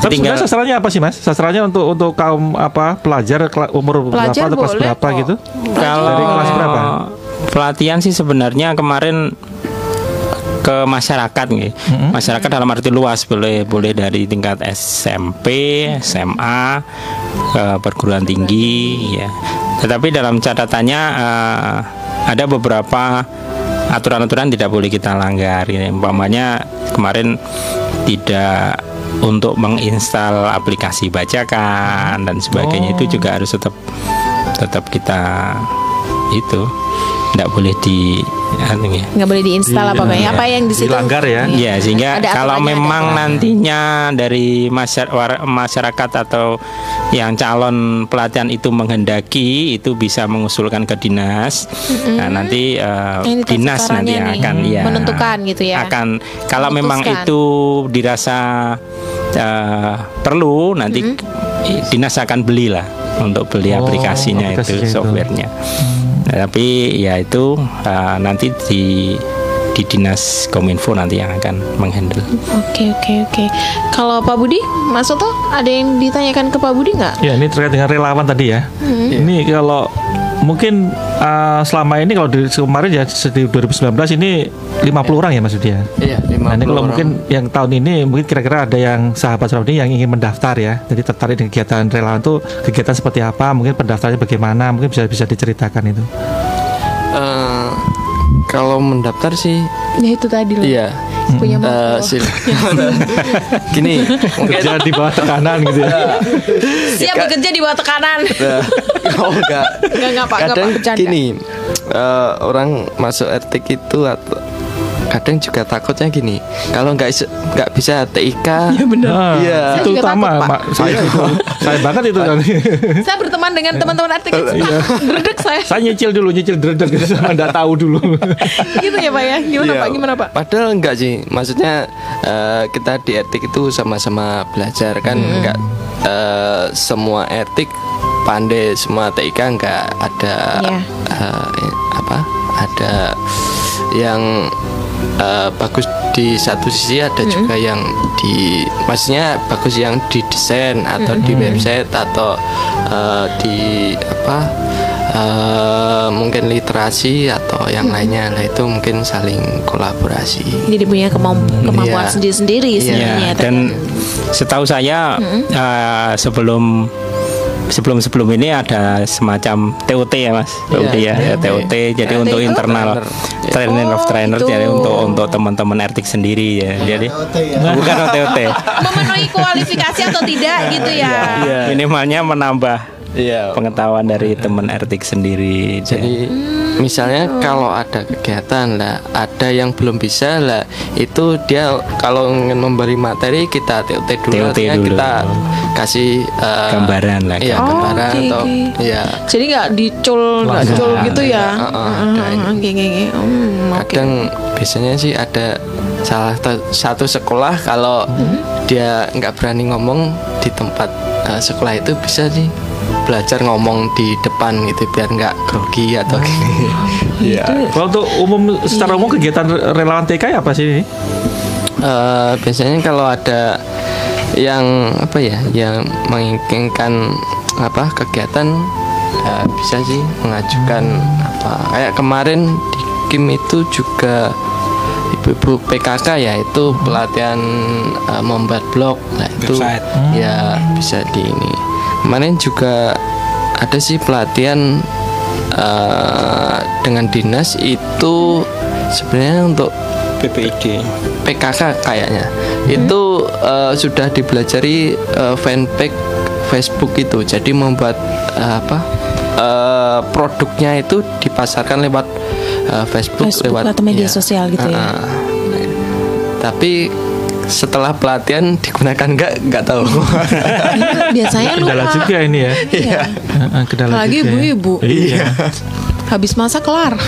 Tapi Tinggal sebenarnya sasarannya apa sih Mas? Sasarannya untuk untuk kaum apa pelajar kela- umur Pelajar berapa atau kelas berapa kok. gitu? kalau Dari kelas berapa? pelatihan sih sebenarnya kemarin ke masyarakat nih. Masyarakat dalam arti luas boleh boleh dari tingkat SMP, SMA, ke perguruan tinggi ya. Tetapi dalam catatannya eh, ada beberapa aturan-aturan tidak boleh kita langgar. Ya. Umpamanya kemarin tidak untuk menginstal aplikasi bacakan dan sebagainya itu juga harus tetap tetap kita itu tidak boleh di anu ya. nggak boleh diinstal apa Iya. apa yang di situ Iya, sehingga Ada kalau aturannya, ada memang aturannya. nantinya dari masyarakat atau yang calon pelatihan itu menghendaki itu bisa mengusulkan ke dinas. Nah, nanti Ini dinas nanti caranya akan nih, ya menentukan gitu ya. akan kalau memang itu dirasa eh, perlu nanti i- dinas akan belilah untuk beli Oh, aplikasinya, aplikasinya itu itu. softwarenya. Nah, tapi ya itu eh, nanti di di dinas kominfo nanti yang akan menghandle. Oke oke oke. Kalau Pak Budi, Mas Soto ada yang ditanyakan ke Pak Budi nggak? Ya ini terkait dengan relawan tadi ya. Hmm. Ini kalau mungkin uh, selama ini kalau di kemarin ya di 2019 ini 50 orang ya Mas Budi ya. Iya, Nah ini 50 kalau orang. mungkin yang tahun ini mungkin kira-kira ada yang sahabat Saudi yang ingin mendaftar ya. Jadi tertarik dengan kegiatan relawan itu kegiatan seperti apa? Mungkin pendaftarnya bagaimana? Mungkin bisa bisa diceritakan itu. Eh, kalau mendaftar sih Ya itu tadi loh. iya Punya Eh, motor. sil- Gini, Kerja di bawah tekanan gitu ya. Siap bekerja di bawah tekanan. Nah, oh enggak. Enggak enggak Pak, enggak kadang Pak bercanda. gini eh, orang masuk RTK itu atau kadang juga takutnya gini kalau nggak nggak bisa TIK Iya benar. Ah, Iya. Saya itu utama, takut, Pak. Saya itu. saya banget itu kan. Saya berteman dengan teman-teman artikel Iya. Dredeg saya. saya nyicil dulu, nyicil dredeg gitu sama enggak tahu dulu. gitu ya Pak ya. Gimana Iya. Pak? Gimana Pak? Padahal enggak sih, maksudnya eh, kita di etik itu sama-sama belajar kan, Hmm. enggak eh, semua etik pandai, semua TIK enggak ada Iya. eh, apa? Ada yang eh, bagus di satu sisi, ada Hmm. juga yang di, maksudnya bagus yang di desain atau di Hmm. website atau eh, di apa? eh, mungkin literasi atau yang Hmm. lainnya lah itu mungkin saling kolaborasi. Jadi punya kemamp- kemampuan Iya. sendiri-sendiri sebenarnya. Ya, dan setahu saya eh, sebelum sebelum sebelum ini ada semacam TOT ya mas? TOT ya, ya, TOT jadi TOT untuk internal trainer of Oh, trainer itu. jadi untuk untuk teman-teman ertik sendiri ya. Jadi bukan TOT Memenuhi kualifikasi atau tidak gitu ya. minimalnya menambah Iya. pengetahuan dari teman ertik sendiri Jadi misalnya kalau ada kegiatan lah, ada yang belum bisa lah, itu dia kalau ingin memberi materi kita TOT dulu, TOT dulu. kita kasih eh, Gambaran lah. Iya, Oh, gambaran oke, atau oke. ya Jadi nggak dicul, nggak Langsung. cul gitu ya? Oke. Hmm, oke. kadang biasanya sih ada salah satu sekolah kalau dia nggak berani ngomong di tempat eh, sekolah itu bisa sih belajar ngomong di depan gitu biar nggak grogi atau gini. Iya. Kalau untuk umum secara umum kegiatan relawan TK apa sih ini? Eh, biasanya kalau ada yang apa ya yang menginginkan apa kegiatan eh, bisa sih mengajukan apa kayak kemarin di Kim itu juga ibu-ibu PKK ya itu pelatihan eh, membuat blog nah itu Website. ya bisa di ini kemarin juga ada sih pelatihan eh, dengan dinas itu sebenarnya untuk PPID PKK kayaknya itu eh, sudah dipelajari eh, fanpage Facebook itu jadi membuat eh, apa eh, produknya itu dipasarkan lewat eh, Facebook, Facebook lewat atau media ya. sosial gitu ya. Ah, ah. tapi setelah pelatihan digunakan nggak nggak tahu. Biasanya Kendala lupa. juga ini ya. Iya. Heeh, Kendala Apalagi juga ya. ibu-ibu. Iya. Habis masa kelar.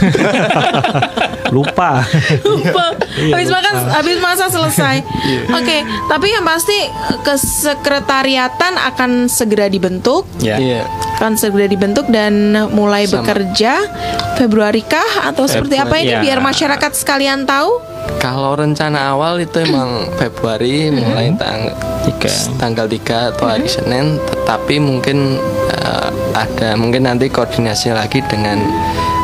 Lupa. lupa Iya, habis lupa. makan habis masa selesai Iya. oke tapi yang pasti kesekretariatan akan segera dibentuk Ya. Iya. akan segera dibentuk dan mulai Sama. bekerja Februari kah atau seperti apa ini Februari, biar ya. masyarakat sekalian tahu Kalau rencana awal itu emang Februari mulai tang tanggal 3 atau hari Senin, tetapi mungkin eh, ada mungkin nanti koordinasi lagi dengan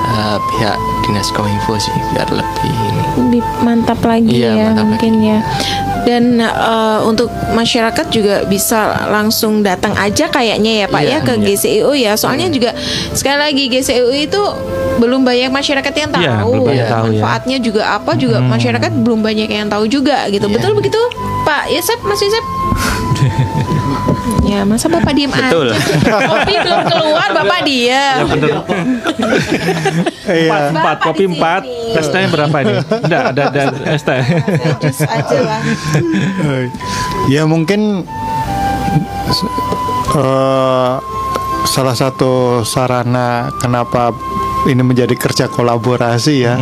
eh, pihak dinas kominfo sih biar lebih ini. lebih mantap lagi Iya, ya mantap mungkin ya dan eh, untuk masyarakat juga bisa langsung datang aja kayaknya ya Pak Iya, ya ke iya. GCIU ya soalnya juga sekali lagi GCIU itu belum banyak masyarakat yang tahu, Iya, belum banyak tahu ya. manfaatnya juga apa juga Hmm. masyarakat belum banyak yang tahu juga gitu Iya. betul begitu Pak Yesep Mas Yesep ya masa Bapak diem Betul. aja kopi belum keluar Bapak diem Empat, empat, kopi empat. Es tehnya berapa ini? Enggak, ada ada es teh. Jus aja lah ya mungkin eh, salah satu sarana kenapa ini menjadi kerja kolaborasi ya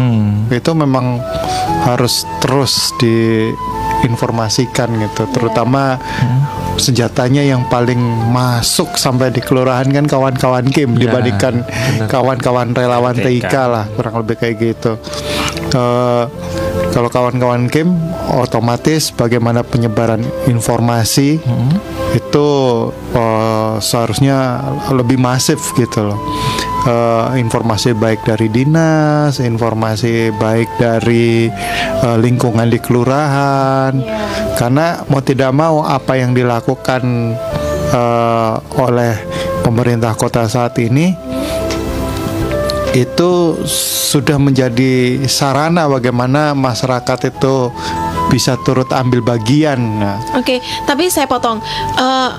itu memang harus terus diinformasikan gitu terutama senjatanya yang paling masuk sampai di kelurahan kan kawan-kawan Kim Ya, dibandingkan kawan-kawan relawan TK. TIK lah kurang lebih kayak gitu. Eh, kalau kawan-kawan Kim otomatis bagaimana penyebaran informasi itu eh, seharusnya lebih masif gitu loh Eh, informasi baik dari dinas informasi baik dari eh, lingkungan di kelurahan karena mau tidak mau apa yang dilakukan eh, oleh pemerintah kota saat ini itu sudah menjadi sarana bagaimana masyarakat itu bisa turut ambil bagian. Nah, Oke, tapi saya potong. Eh,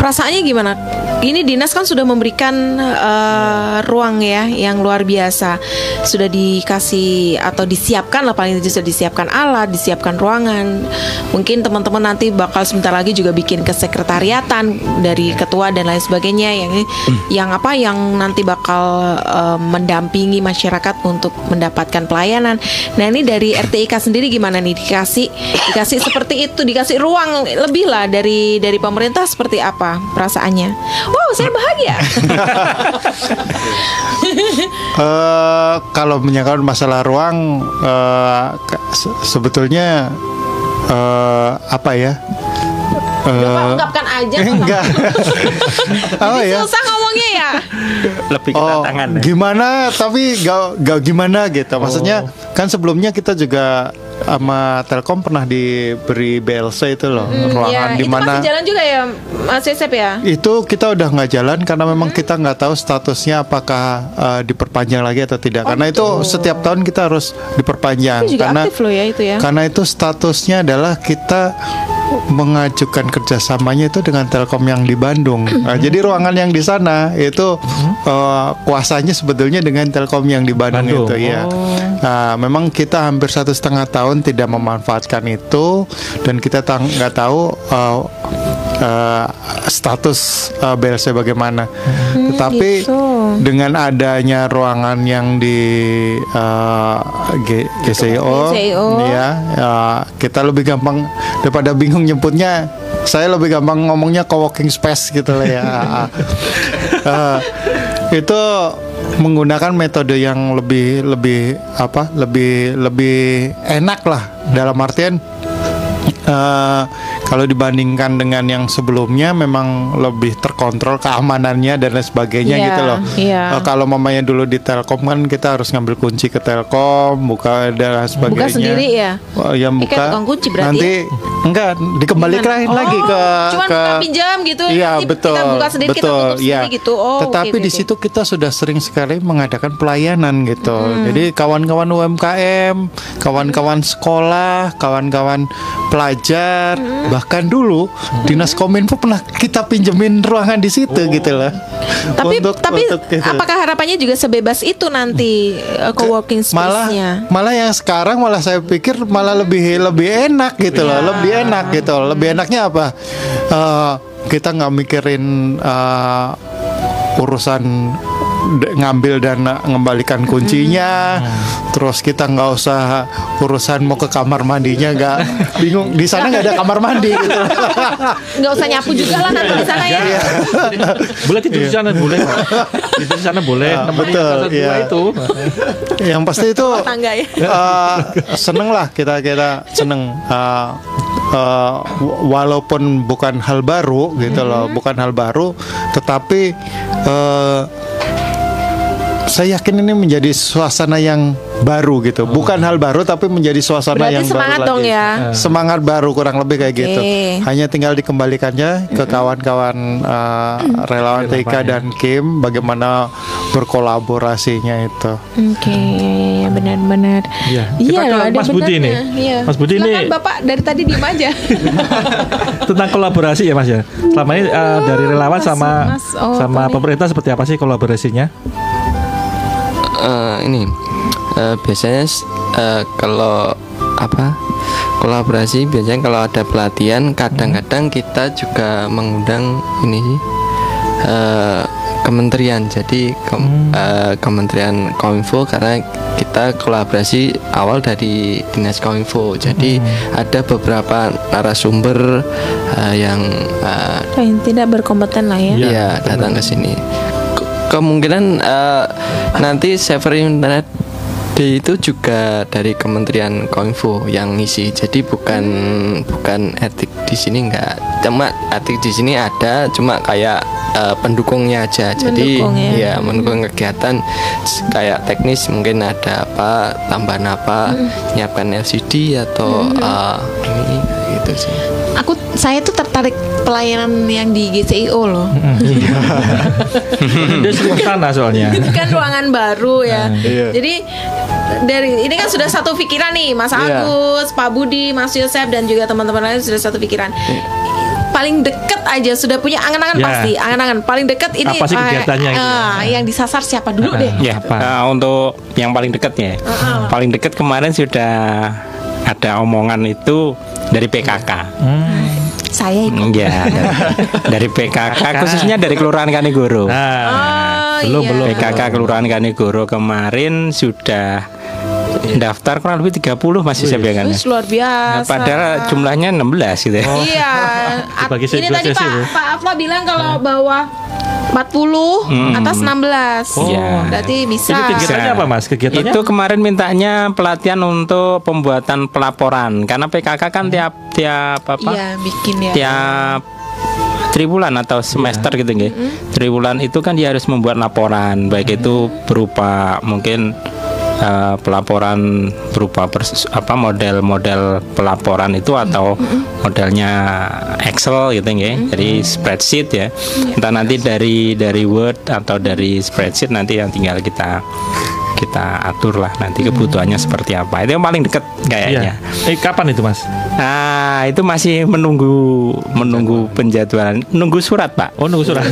perasaannya gimana? Ini dinas kan sudah memberikan eh, ruang ya yang luar biasa. Sudah dikasih atau disiapkan lah paling tidak sudah disiapkan alat, disiapkan ruangan. Mungkin teman-teman nanti bakal sebentar lagi juga bikin kesekretariatan dari ketua dan lain sebagainya yang yang apa yang nanti bakal eh, mendampingi masyarakat untuk mendapatkan pelayanan. Nah, ini dari RTIK sendiri gimana nih dikasih dikasih seperti itu, dikasih ruang lebih lah dari dari pemerintah seperti apa perasaannya? Wow, saya bahagia. eh, kalau menyangkut masalah ruang, se- sebetulnya eh, apa ya? Eh, Ungkapkan aja. enggak. Jadi ya? susah ngomongnya ya. Lebih Oh, kedatangan ya. gimana? Tapi gak, gak gimana gitu. Maksudnya kan sebelumnya kita juga sama Telkom pernah diberi BLC itu loh Hmm, ruangan ya, di mana jalan juga ya, Mas Yesep ya? itu kita udah nggak jalan karena memang Hmm. kita nggak tahu statusnya apakah uh, diperpanjang lagi atau tidak karena itu setiap tahun kita harus diperpanjang Itu juga karena aktif loh ya itu ya. karena itu statusnya adalah kita mengajukan kerjasamanya itu dengan Telkom yang di Bandung. Nah, jadi ruangan yang di sana itu uh, kuasanya sebetulnya dengan Telkom yang di Bandung, Bandung. itu ya. Nah, memang kita hampir satu setengah tahun tidak memanfaatkan itu dan kita nggak tahu uh, uh, status uh, BLC bagaimana. Tetapi gitu. Dengan adanya ruangan yang di uh, G- GCO, GCO. ya, ya, kita lebih gampang daripada bingung nyebutnya. Saya lebih gampang ngomongnya co-working space gitu lah ya. Eh, itu menggunakan metode yang lebih lebih apa? Lebih lebih enak lah dalam artian eh, kalau dibandingkan dengan yang sebelumnya memang lebih terkontrol keamanannya dan lain sebagainya Iya, gitu loh. iya. Eh, kalau mamanya dulu di Telkom kan kita harus ngambil kunci ke Telkom, buka dan lain sebagainya. Buka sendiri ya? Oh, ya buka. kunci berarti Nanti enggak dikembalikan Gimana? lagi Oh, ke cuman ke pinjam gitu, Iya, nanti betul. kita buka sendiri, kita betul, tutup iya. sendiri gitu. Oh, Tetapi oke, di oke. situ kita sudah sering sekali mengadakan pelayanan gitu. Hmm. Jadi kawan-kawan UMKM, kawan-kawan sekolah, kawan-kawan pelajar, Hmm. bahkan dulu dinas kominfo pernah kita pinjemin ruangan di situ gitu loh. Tapi Untuk- tapi untuk gitu. apakah harapannya juga sebebas itu nanti uh, co-working malah space-nya? malah yang sekarang malah saya pikir malah lebih lebih enak gitu loh lebih enak gitu loh. Lebih enaknya apa? Eh, kita nggak mikirin eh, urusan ngambil dan ngembalikan kuncinya. Terus kita nggak usah urusan mau ke kamar mandinya nggak. Bingung di sana nggak ada kamar mandi. Gitu Nggak usah nyapu juga lah nanti di sana ya. Iya. boleh tidur di sana boleh. Tidur di sana boleh. Ah, nemenin betul, iya. itu. Yang pasti itu ya. eh, seneng lah kita kita seneng. Eh, eh, w- walaupun bukan hal baru gitu loh bukan hal baru tetapi eh, saya yakin ini menjadi suasana yang baru gitu bukan hal baru tapi menjadi suasana Berarti yang semangat baru dong lagi. ya. semangat baru kurang lebih kayak gitu Oke. hanya tinggal dikembalikannya ke kawan-kawan eh, relawan TK dan Kim bagaimana berkolaborasinya itu Oke, ya benar-benar. Iya. Loh, ada Mas Budi nih. Iya. Mas Budi ini- Bapak dari tadi diem aja. tentang kolaborasi ya mas ya selama ini eh, dari relawan Mas- sama Mas, oh, sama pemerintah seperti apa sih kolaborasinya Eh, ini eh, biasanya eh, kalau apa kolaborasi biasanya kalau ada pelatihan kadang-kadang kita juga mengundang ini sih eh, kementerian. Jadi kem- eh, kementerian kominfo karena kita kolaborasi awal dari dinas kominfo. Jadi ada beberapa narasumber eh, yang eh, Yang tidak berkompeten lah ya. Iya, datang ke sini. Ke- Kemungkinan eh, nanti server internet Day itu juga dari Kementerian Kominfo yang ngisi. Jadi bukan bukan etik di sini enggak. Cuma etik di sini ada, cuma kayak eh, pendukungnya aja. Jadi Mendukung ya. ya mendukung kegiatan kayak teknis mungkin ada apa tambahan apa, nyiapkan LCD atau eh, ini gitu sih. Aku saya tuh tertarik pelayanan yang di GCIO loh. dia sering ke sana soalnya Ini kan ruangan baru ya. Iya. Jadi dari ini kan sudah satu pikiran nih, Mas Iya. Agus, Pak Budi, Mas Yosef dan juga teman-teman lain sudah satu pikiran. Paling deket aja sudah punya angan-angan Ya. pasti, angan-angan paling deket ini Apa sih kegiatannya gitu? eh, yang disasar siapa dulu deh. Ya, eh, untuk yang paling dekatnya, paling dekat kemarin sudah ada omongan itu dari PKK. Saya ikut. Iya, dari, dari PKK khususnya dari Kelurahan Kanigoro. Oh, belum iya. belum PKK Kelurahan Kanigoro kemarin sudah daftar kurang lebih 30 masih saya bilang. Wih, luar biasa. Padahal jumlahnya 16 gitu ya. Iya. Dibagi Ini 12 tadi Pak. Pak Afla bilang kalau bawah 40 Hmm. atas 16. Iya. Berarti bisa. Ini kegiatannya apa mas kegiatannya Itu kemarin mintanya pelatihan untuk pembuatan pelaporan karena PKK kan tiap tiap apa? Iya, bikin ya. Tiap triwulan atau semester gitu nggih. Triwulan itu kan dia harus membuat laporan baik itu berupa mungkin eh, pelaporan berupa pers- apa model-model pelaporan itu atau modelnya Excel gitu nggih. Jadi spreadsheet ya. Entah nanti dari dari Word atau dari spreadsheet nanti yang tinggal kita kita atur lah nanti kebutuhannya seperti apa. Itu yang paling dekat kayaknya. Iya. Eh kapan itu mas? Nah, itu masih menunggu menunggu penjadwalan, nunggu surat, Pak. Oh, nunggu surat.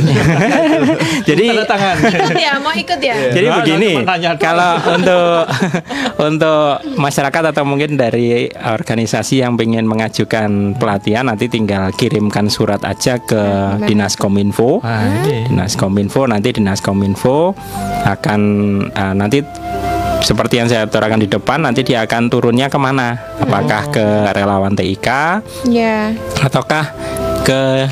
Jadi Tanda tangan. Ya, mau ikut ya. jadi Nah, begini, kalau untuk untuk masyarakat atau mungkin dari organisasi yang ingin mengajukan pelatihan nanti tinggal kirimkan surat aja ke Dinas Kominfo. Nah, ini. Dinas Kominfo nanti Dinas Kominfo akan eh, nanti seperti yang saya utarakan di depan nanti dia akan turunnya ke mana? Apakah ke relawan TIK Ya. ataukah ke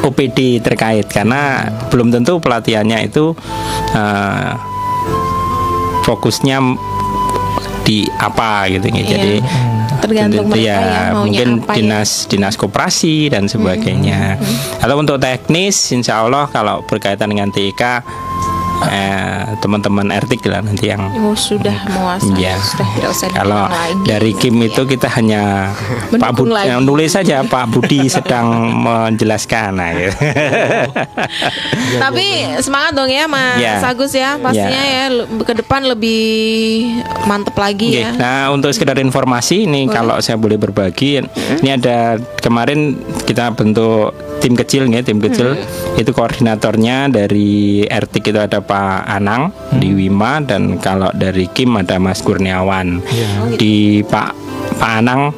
OPD terkait karena belum tentu pelatihannya itu eh, fokusnya di apa gitu ya. Jadi Tergantung tentu mereka ya, yang mungkin apa ya. dinas dinas koperasi dan sebagainya. Atau untuk teknis, insya Allah kalau berkaitan dengan TIK eh, teman-teman ertik lah nanti yang Oh sudah menguasai, Ya. sudah tidak usah kalau lagi. dari Kim itu kita hanya Pak Mendukung Budi lagi. nulis saja Pak Budi sedang menjelaskan nah, gitu. Tapi semangat dong ya Mas Ya. Agus ya, pastinya ya, le- ke depan lebih mantep lagi ya. Nah untuk sekedar informasi ini kalau saya boleh berbagi, ini ada kemarin kita bentuk tim kecil nih, tim kecil. Itu koordinatornya dari RT itu ada Pak Anang di Wima dan kalau dari Kim ada Mas Kurniawan. Di Pak Pak Anang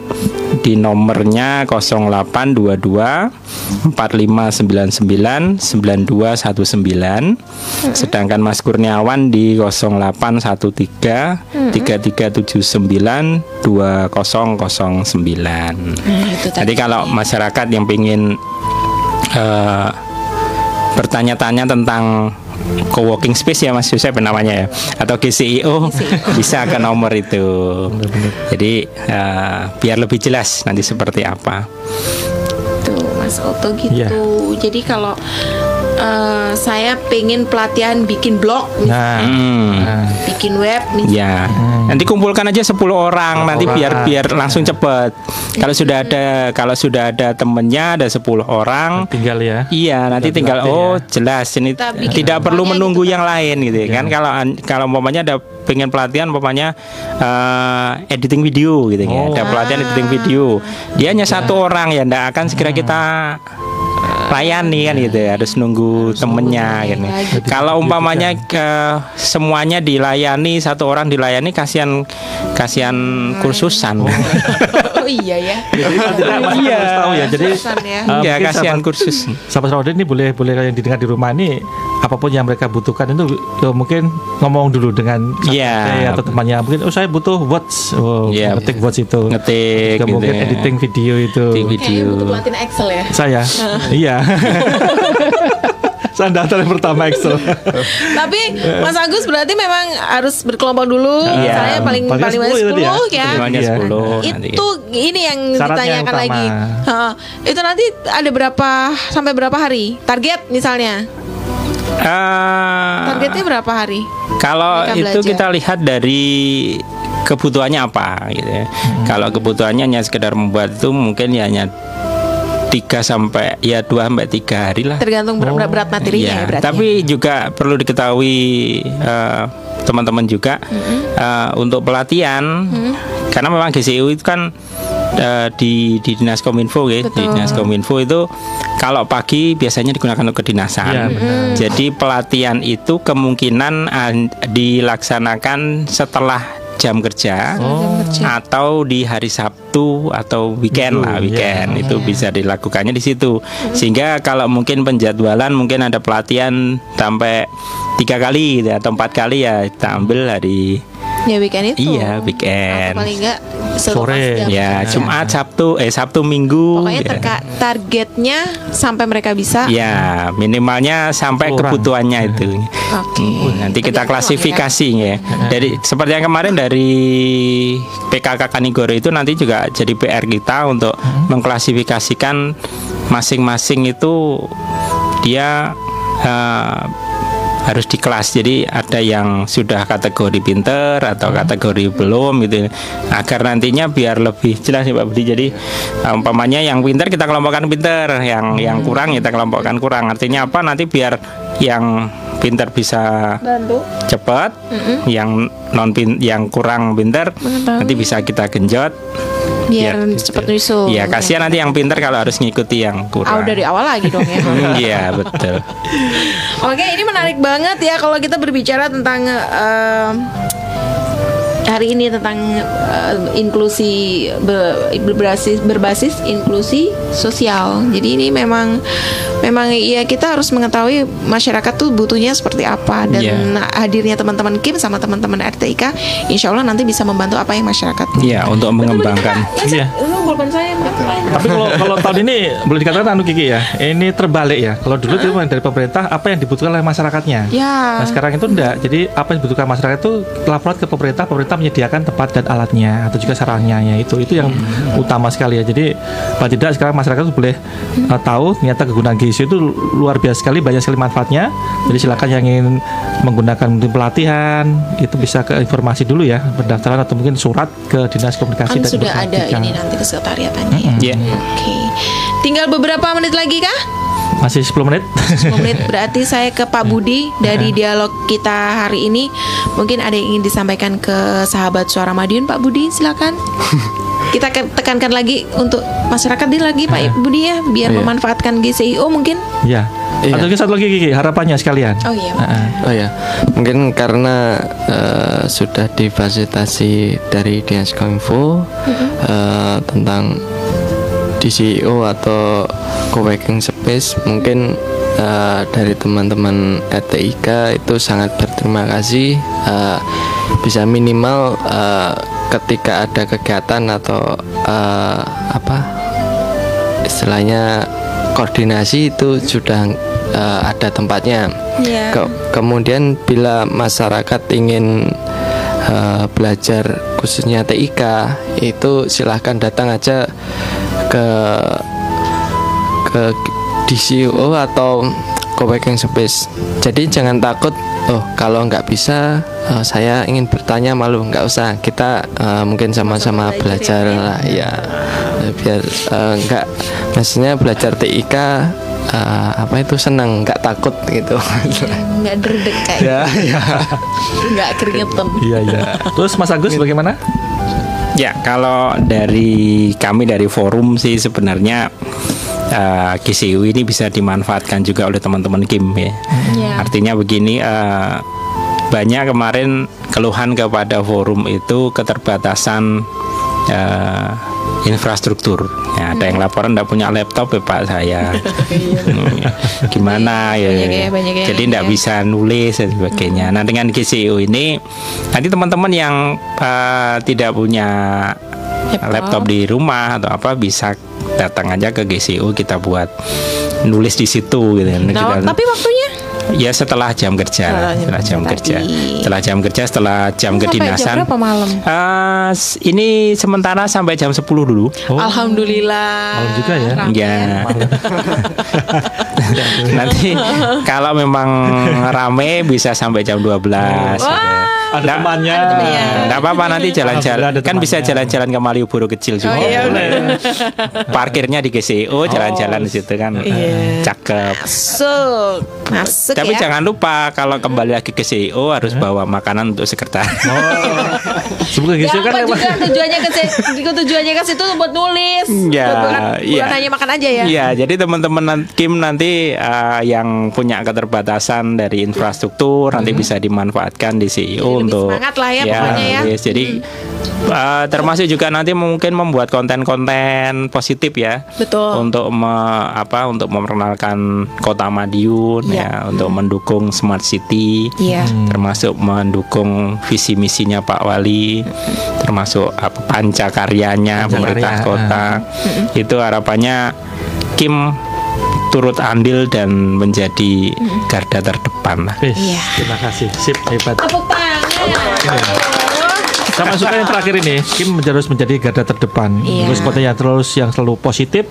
di nomornya 0822 4599 9219 sedangkan Mas Kurniawan di 0813 3379 2009 jadi kalau masyarakat yang ingin eh, bertanya-tanya tentang co-working space ya Mas Yusuf namanya ya atau GCIO bisa ke nomor itu. Jadi eh, biar lebih jelas nanti seperti apa. Tuh Mas Oto gitu. Iya. Jadi kalau eh, saya pengen pelatihan bikin blog, Nah, Hmm. bikin web, misalnya. Ya, nanti kumpulkan aja 10 orang nanti biar orang. biar langsung cepet. Kalau sudah ada kalau sudah ada temennya ada 10 orang tinggal ya. Iya, nanti tinggal oh jelas ini tidak perlu menunggu yang lain gitu ya kan. Kalau kalau umpamanya ada pengen pelatihan umpamanya eh, editing video gitu ya. Ada pelatihan editing video. Dia hanya satu orang ya ndak akan segera kita layani kan gitu ya harus nunggu temennya gitu. Kalau umpamanya ke semuanya dilayani satu orang dilayani kasihan kasihan kursusan. Oh iya ya. Iya. tahu ya. Jadi ya. Iya, kasihan sahabat- kursus. Sahabat Rauda ini boleh boleh yang didengar di rumah ini apa pun yang mereka butuhkan itu ya mungkin ngomong dulu dengan saya atau temannya mungkin oh saya butuh watch oh Iya. ngetik watch itu Ngetik gitu mungkin ya. editing video itu Editing video. Butuh pelatihan Excel ya. saya iya saya daftar yang pertama Excel Tapi Mas Agus berarti memang harus berkelompok dulu. Iya. Saya paling Paling paling banyak 10 itu ya. 10 ya. Iya. 10 nanti. Itu ini yang Syaratnya ditanyakan yang utama. lagi. Heeh. itu nanti ada berapa sampai berapa hari? Target misalnya. Eh, Targetnya berapa hari? Kalau Mereka itu belajar. kita lihat dari kebutuhannya apa gitu ya. Kalau kebutuhannya hanya sekedar membuat itu mungkin ya hanya 3 sampai ya 2 sampai 3 hari lah. Tergantung ber- berat materinya ya, Iya, berarti. tapi juga perlu diketahui eh, teman-teman juga eh, untuk pelatihan karena memang GCU itu kan eh, di di dinas kominfo ya di dinas kominfo itu kalau pagi biasanya digunakan untuk kedinasan. Iya, benar. jadi pelatihan itu kemungkinan dilaksanakan setelah jam kerja Oh. atau di hari Sabtu atau weekend lah iya. weekend. Itu bisa dilakukannya di situ. Sehingga kalau mungkin penjadwalan mungkin ada pelatihan sampai tiga kali gitu, atau empat kali ya kita ambil hari Ya weekend itu. iya weekend Paling enggak Sore. ya Jumat Sabtu eh Sabtu Minggu Pokoknya gitu. terka- targetnya sampai mereka bisa. Ya, minimalnya sampai Kurang. kebutuhannya itu. Oke. Hmm, Nanti kita Tergantung klasifikasi ya. Dari seperti yang kemarin dari PKK Kanigoro itu nanti juga jadi PR kita untuk mengklasifikasikan masing-masing itu dia eh, harus di kelas. Jadi ada yang sudah kategori pinter atau kategori belum gitu. Agar nantinya biar lebih jelas nih Pak Budi. Jadi eh, umpamanya yang pinter kita kelompokkan pinter yang yang kurang kita kelompokkan kurang. Artinya apa? Nanti biar yang pinter bisa Bantu. cepat yang non pin yang kurang pinter nanti bisa kita genjot Biar Biar cepat nyusul. Iya, kasihan nanti yang pinter kalau harus ngikuti yang Oh, kurang. dari awal lagi dong ya. Hmm, Iya, betul. Oke, ini menarik banget ya kalau kita berbicara tentang eh, hari ini tentang eh, inklusi be- berbasis berbasis inklusi sosial. Jadi ini memang memang ya kita harus mengetahui masyarakat tuh butuhnya seperti apa dan Iya. hadirnya teman-teman Kim sama teman-teman RTIK, insya Allah nanti bisa membantu apa yang masyarakat. Iya, untuk mengembangkan. Iya. Saya? Tapi kalau kalau tahun ini boleh dikatakan anu Kiki ya, ini terbalik ya. Kalau dulu itu dari pemerintah apa yang dibutuhkan oleh masyarakatnya. Ya. Nah sekarang itu enggak. Jadi apa yang dibutuhkan masyarakat itu laporan ke pemerintah, pemerintah menyediakan tempat dan alatnya atau juga sarangnya ya itu itu yang utama sekali ya. Jadi paling tidak sekarang masyarakat itu boleh uh, tahu ternyata kegunaan GSU itu luar biasa sekali, banyak sekali manfaatnya. Jadi silakan yang ingin menggunakan mungkin pelatihan itu bisa ke informasi dulu ya, pendaftaran atau mungkin surat ke dinas komunikasi Kan dan sudah ada ini nanti kesekretariatannya ya. Mm-mm. Oke. Tinggal beberapa menit lagi kah? Masih 10 menit. 10 menit berarti saya ke Pak Budi dari dialog kita hari ini mungkin ada yang ingin disampaikan ke sahabat suara Madiun Pak Budi silakan kita tekankan lagi untuk masyarakat di lagi Pak Budi ya biar Iya. memanfaatkan GCIO mungkin Ya. Iya. Atau satu lagi Kiki, harapannya sekalian. oh iya Heeh. Oh ya, mungkin karena eh, sudah difasilitasi dari Dinas Kominfo eh, tentang DCO atau co-working space, mungkin eh, dari teman-teman RTIK itu sangat berterima kasih. eh, bisa minimal eh, ketika ada kegiatan atau eh, apa istilahnya koordinasi itu sudah eh, ada tempatnya. Iya. Ke- kemudian bila masyarakat ingin eh, belajar khususnya TIK itu silahkan datang aja ke ke DCO atau co-working space. Jadi jangan takut. Oh kalau nggak bisa, eh, saya ingin bertanya malu nggak usah. Kita eh, mungkin sama-sama belajar lah ya. Biar eh, nggak, maksudnya belajar TIK eh, apa itu senang, nggak takut gitu. nggak derdek kayak ya, ya. nggak keringetan Iya, iya. Terus Mas Agus bagaimana? Ya, kalau dari kami dari forum sih sebenarnya eh, GCU ini bisa dimanfaatkan juga oleh teman-teman Kim ya. Iya. Artinya begini, eh, banyak kemarin keluhan kepada forum itu keterbatasan eh, infrastruktur. Ya, ada yang laporan tidak punya laptop ya Pak saya. Hmm, Gimana ya? Banyak ya, banyak yang Jadi tidak ya. bisa nulis dan sebagainya. Nah dengan GCU ini nanti teman-teman yang eh, tidak punya laptop. di rumah atau apa bisa datang aja ke GCU kita buat nulis di situ gitu. nah, Kita- tapi waktunya Ya setelah jam kerja, Setelah jam setelah jam kerja setelah jam kerja, setelah jam sampai jam kedinasan. berapa malam Eh, s- ini sementara sampai jam 10 dulu. Alhamdulillah Malam juga ya. Ya. Nanti kalau memang rame bisa sampai jam 12. Ada temannya. Enggak apa-apa nanti jalan-jalan. Kan bisa jalan-jalan ke Malioboro kecil juga. Oh, iya, Boleh. Parkirnya di GCO, jalan-jalan di situ kan. Iya. Cakep. masuk masuk Tapi ya jangan lupa kalau kembali lagi ke CEO harus bawa makanan untuk sekretaris. Sebelum Ya, GSU kan juga tujuannya ke tujuannya ke situ buat nulis. Ya, bukan, iya. bukan hanya makan aja ya. Iya, jadi teman-teman Kim nanti uh, yang punya keterbatasan dari infrastruktur nanti bisa dimanfaatkan di CEO untuk semangat lah ya pokoknya ya. yes. Jadi uh, termasuk juga nanti mungkin membuat konten-konten positif ya. Betul. Untuk me- apa untuk memperkenalkan Kota Madiun Iya. ya, untuk mendukung smart city. Iya. Termasuk mendukung visi misinya Pak Wali, termasuk apa pancakaryanya pemerintah Pancakarya, kota. Itu harapannya Kim turut andil dan menjadi garda terdepan lah. Iya. Terima kasih. Sip, hebat. Tepuk tangan. Sama suka yang terakhir ini, Kim harus menjadi garda terdepan. Iya. Terus kota yang terus yang selalu positif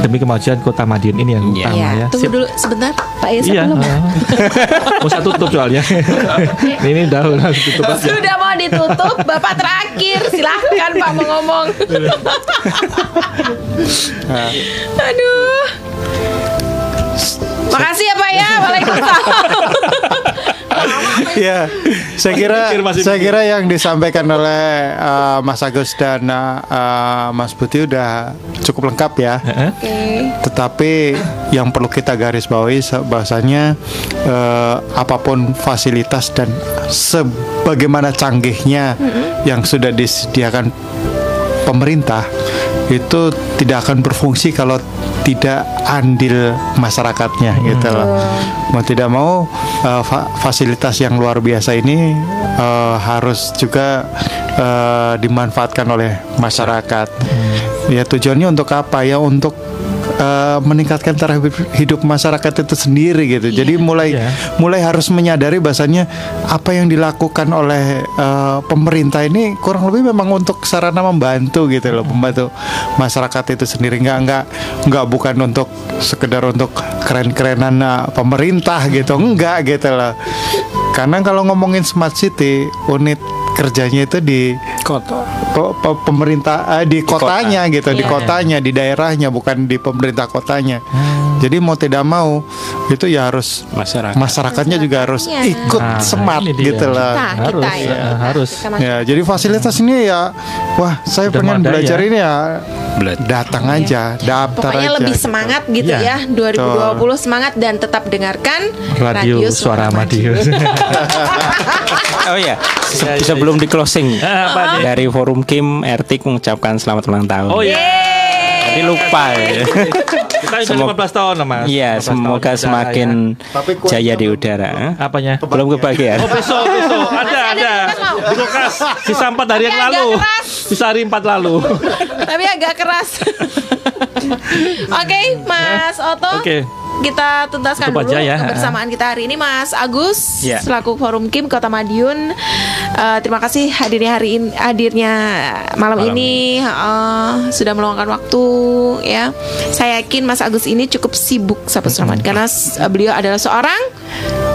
demi kemajuan kota Madiun ini yang utama Iya. ya. Tunggu Sip. dulu sebentar, Pak Esa Iya. belum. heeh. Mau saya tutup soalnya. ini udah udah tutup aja. Sudah mau ditutup, Bapak terakhir. Silahkan Pak mau ngomong. Aduh. Makasih ya Pak ya. Waalaikumsalam. Ya, saya kira Mikir, masih saya kira yang disampaikan oleh uh, Mas Agus dan uh, Mas Buti udah cukup lengkap ya. Tetapi yang perlu kita garis bawahi bahwasanya eh, apa pun fasilitas dan sebagaimana canggihnya yang sudah disediakan pemerintah itu tidak akan berfungsi kalau tidak andil masyarakatnya gitu loh. Mau tidak mau eh, fa- fasilitas yang luar biasa ini eh, harus juga eh, dimanfaatkan oleh masyarakat. Ya tujuannya untuk apa ya? Untuk eh, meningkatkan taraf hidup- masyarakat itu sendiri gitu. Jadi mulai mulai harus menyadari bahasanya apa yang dilakukan oleh eh, pemerintah ini kurang lebih memang untuk sarana membantu gitu loh, membantu masyarakat itu sendiri nggak nggak nggak bukan untuk sekedar untuk keren-kerenan eh, pemerintah gitu, enggak gitu loh. Karena kalau ngomongin smart city, unit kerjanya itu di kota pemerintah eh, di kotanya gitu, di Iya. kotanya, di daerahnya bukan di pemerintah kotanya. Jadi mau tidak mau itu ya harus masyarakat masyarakatnya juga harus ikut Nah, smart ini dia. gitu lah. Kita, harus kita ya. ya, harus. Ya, jadi fasilitas ini ya wah, saya Udah pengen belajar ya. ini ya. Datang aja, daftar Pokoknya aja. lebih gitu. semangat gitu Iya. ya 2020 semangat dan tetap dengarkan radio suara Madiun. Oh iya, se- sebelum di closing apa nih? dari forum Kim Ertik mengucapkan selamat ulang tahun. Oh iya. Tadi lupa ya. Kita sudah 15 tahun lah, Mas. Iya, 15 tahun semoga sudah, semakin ya. jaya di udara. Apanya? Belum kebagian. Oh besok besok ada ada di kulkas sisa empat hari yang lalu sisa hari empat lalu. Tapi agak keras. Oke, Mas Oto. Oke. Kita tuntaskan Tutup dulu ya. kebersamaan kita hari ini Mas Agus Ya. selaku Forum Kim Kota Madiun. Eh, terima kasih hadirnya hari ini hadirnya malam, Malam ini eh, sudah meluangkan waktu ya. Saya yakin Mas Agus ini cukup sibuk sahabat selamat karena beliau adalah seorang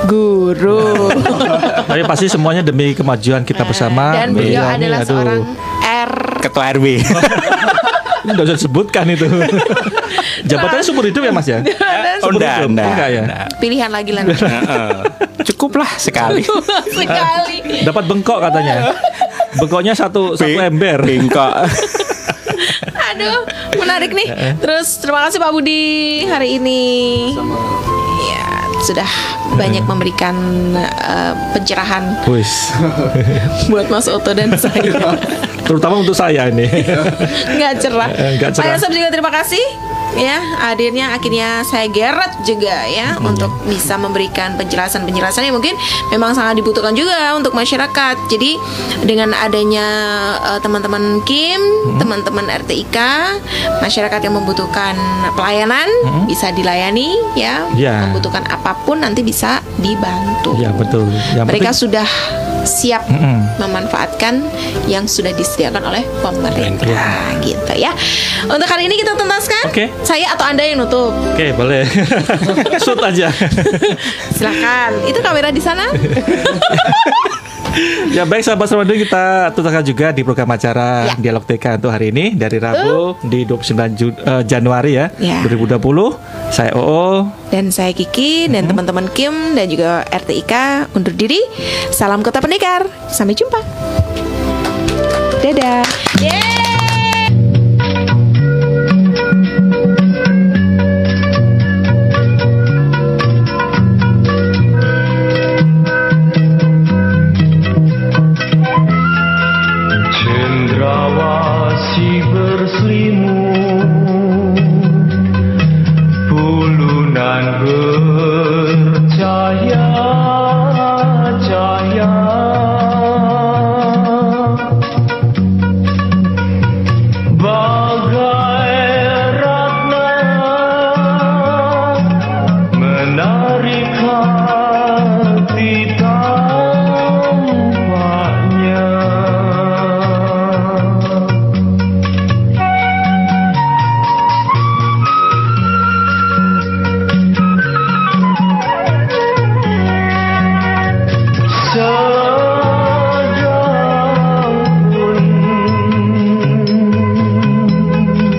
guru. Tapi pasti semuanya demi kemajuan kita bersama. Dan beliau adalah aduh. seorang R Ketua RW. Ini nggak usah disebutkan itu. Jabatannya seumur hidup ya Mas ya? Oh, Seumur enggak, hidup? enggak, Enggak ya? enggak. pilihan lagi lah. Cukuplah sekali. Sekali. Dapat bengkok katanya. Bengkoknya satu satu ember. Bengkok. Aduh, menarik nih. Terus terima kasih Pak Budi hari ini. Ya, sudah banyak memberikan eh, pencerahan buat Mas Oto dan saya. Terutama untuk saya ini. Nggak cerah. Nggak cerah. Pak juga terima kasih ya hadirnya akhirnya saya geret juga ya Hmm. untuk bisa memberikan penjelasan-penjelasan yang mungkin memang sangat dibutuhkan juga untuk masyarakat. Jadi dengan adanya eh, teman-teman Kim, Hmm. teman-teman RTIK, masyarakat yang membutuhkan pelayanan bisa dilayani ya, Hmm. Ya. membutuhkan apa pun nanti bisa dibantu. Ya betul. Yang Mereka penting- sudah siap Mm-mm. memanfaatkan yang sudah disediakan oleh pemerintah Ya. gitu ya. Untuk kali ini kita tuntaskan. Oke. Saya atau Anda yang nutup. Oke, boleh. Shoot aja. Silakan. Itu kamera di sana. ya baik sahabat Ramadhan kita tuntaskan juga di program acara Ya. Dialog TK untuk hari ini dari Rabu di 29 Ju- eh, Januari ya, Ya. 2020. Saya Oo. Dan saya Kiki dan teman-teman Kim dan juga RTIK undur diri. Salam Kota Pendekar. Sampai jumpa. Dadah. Yeay.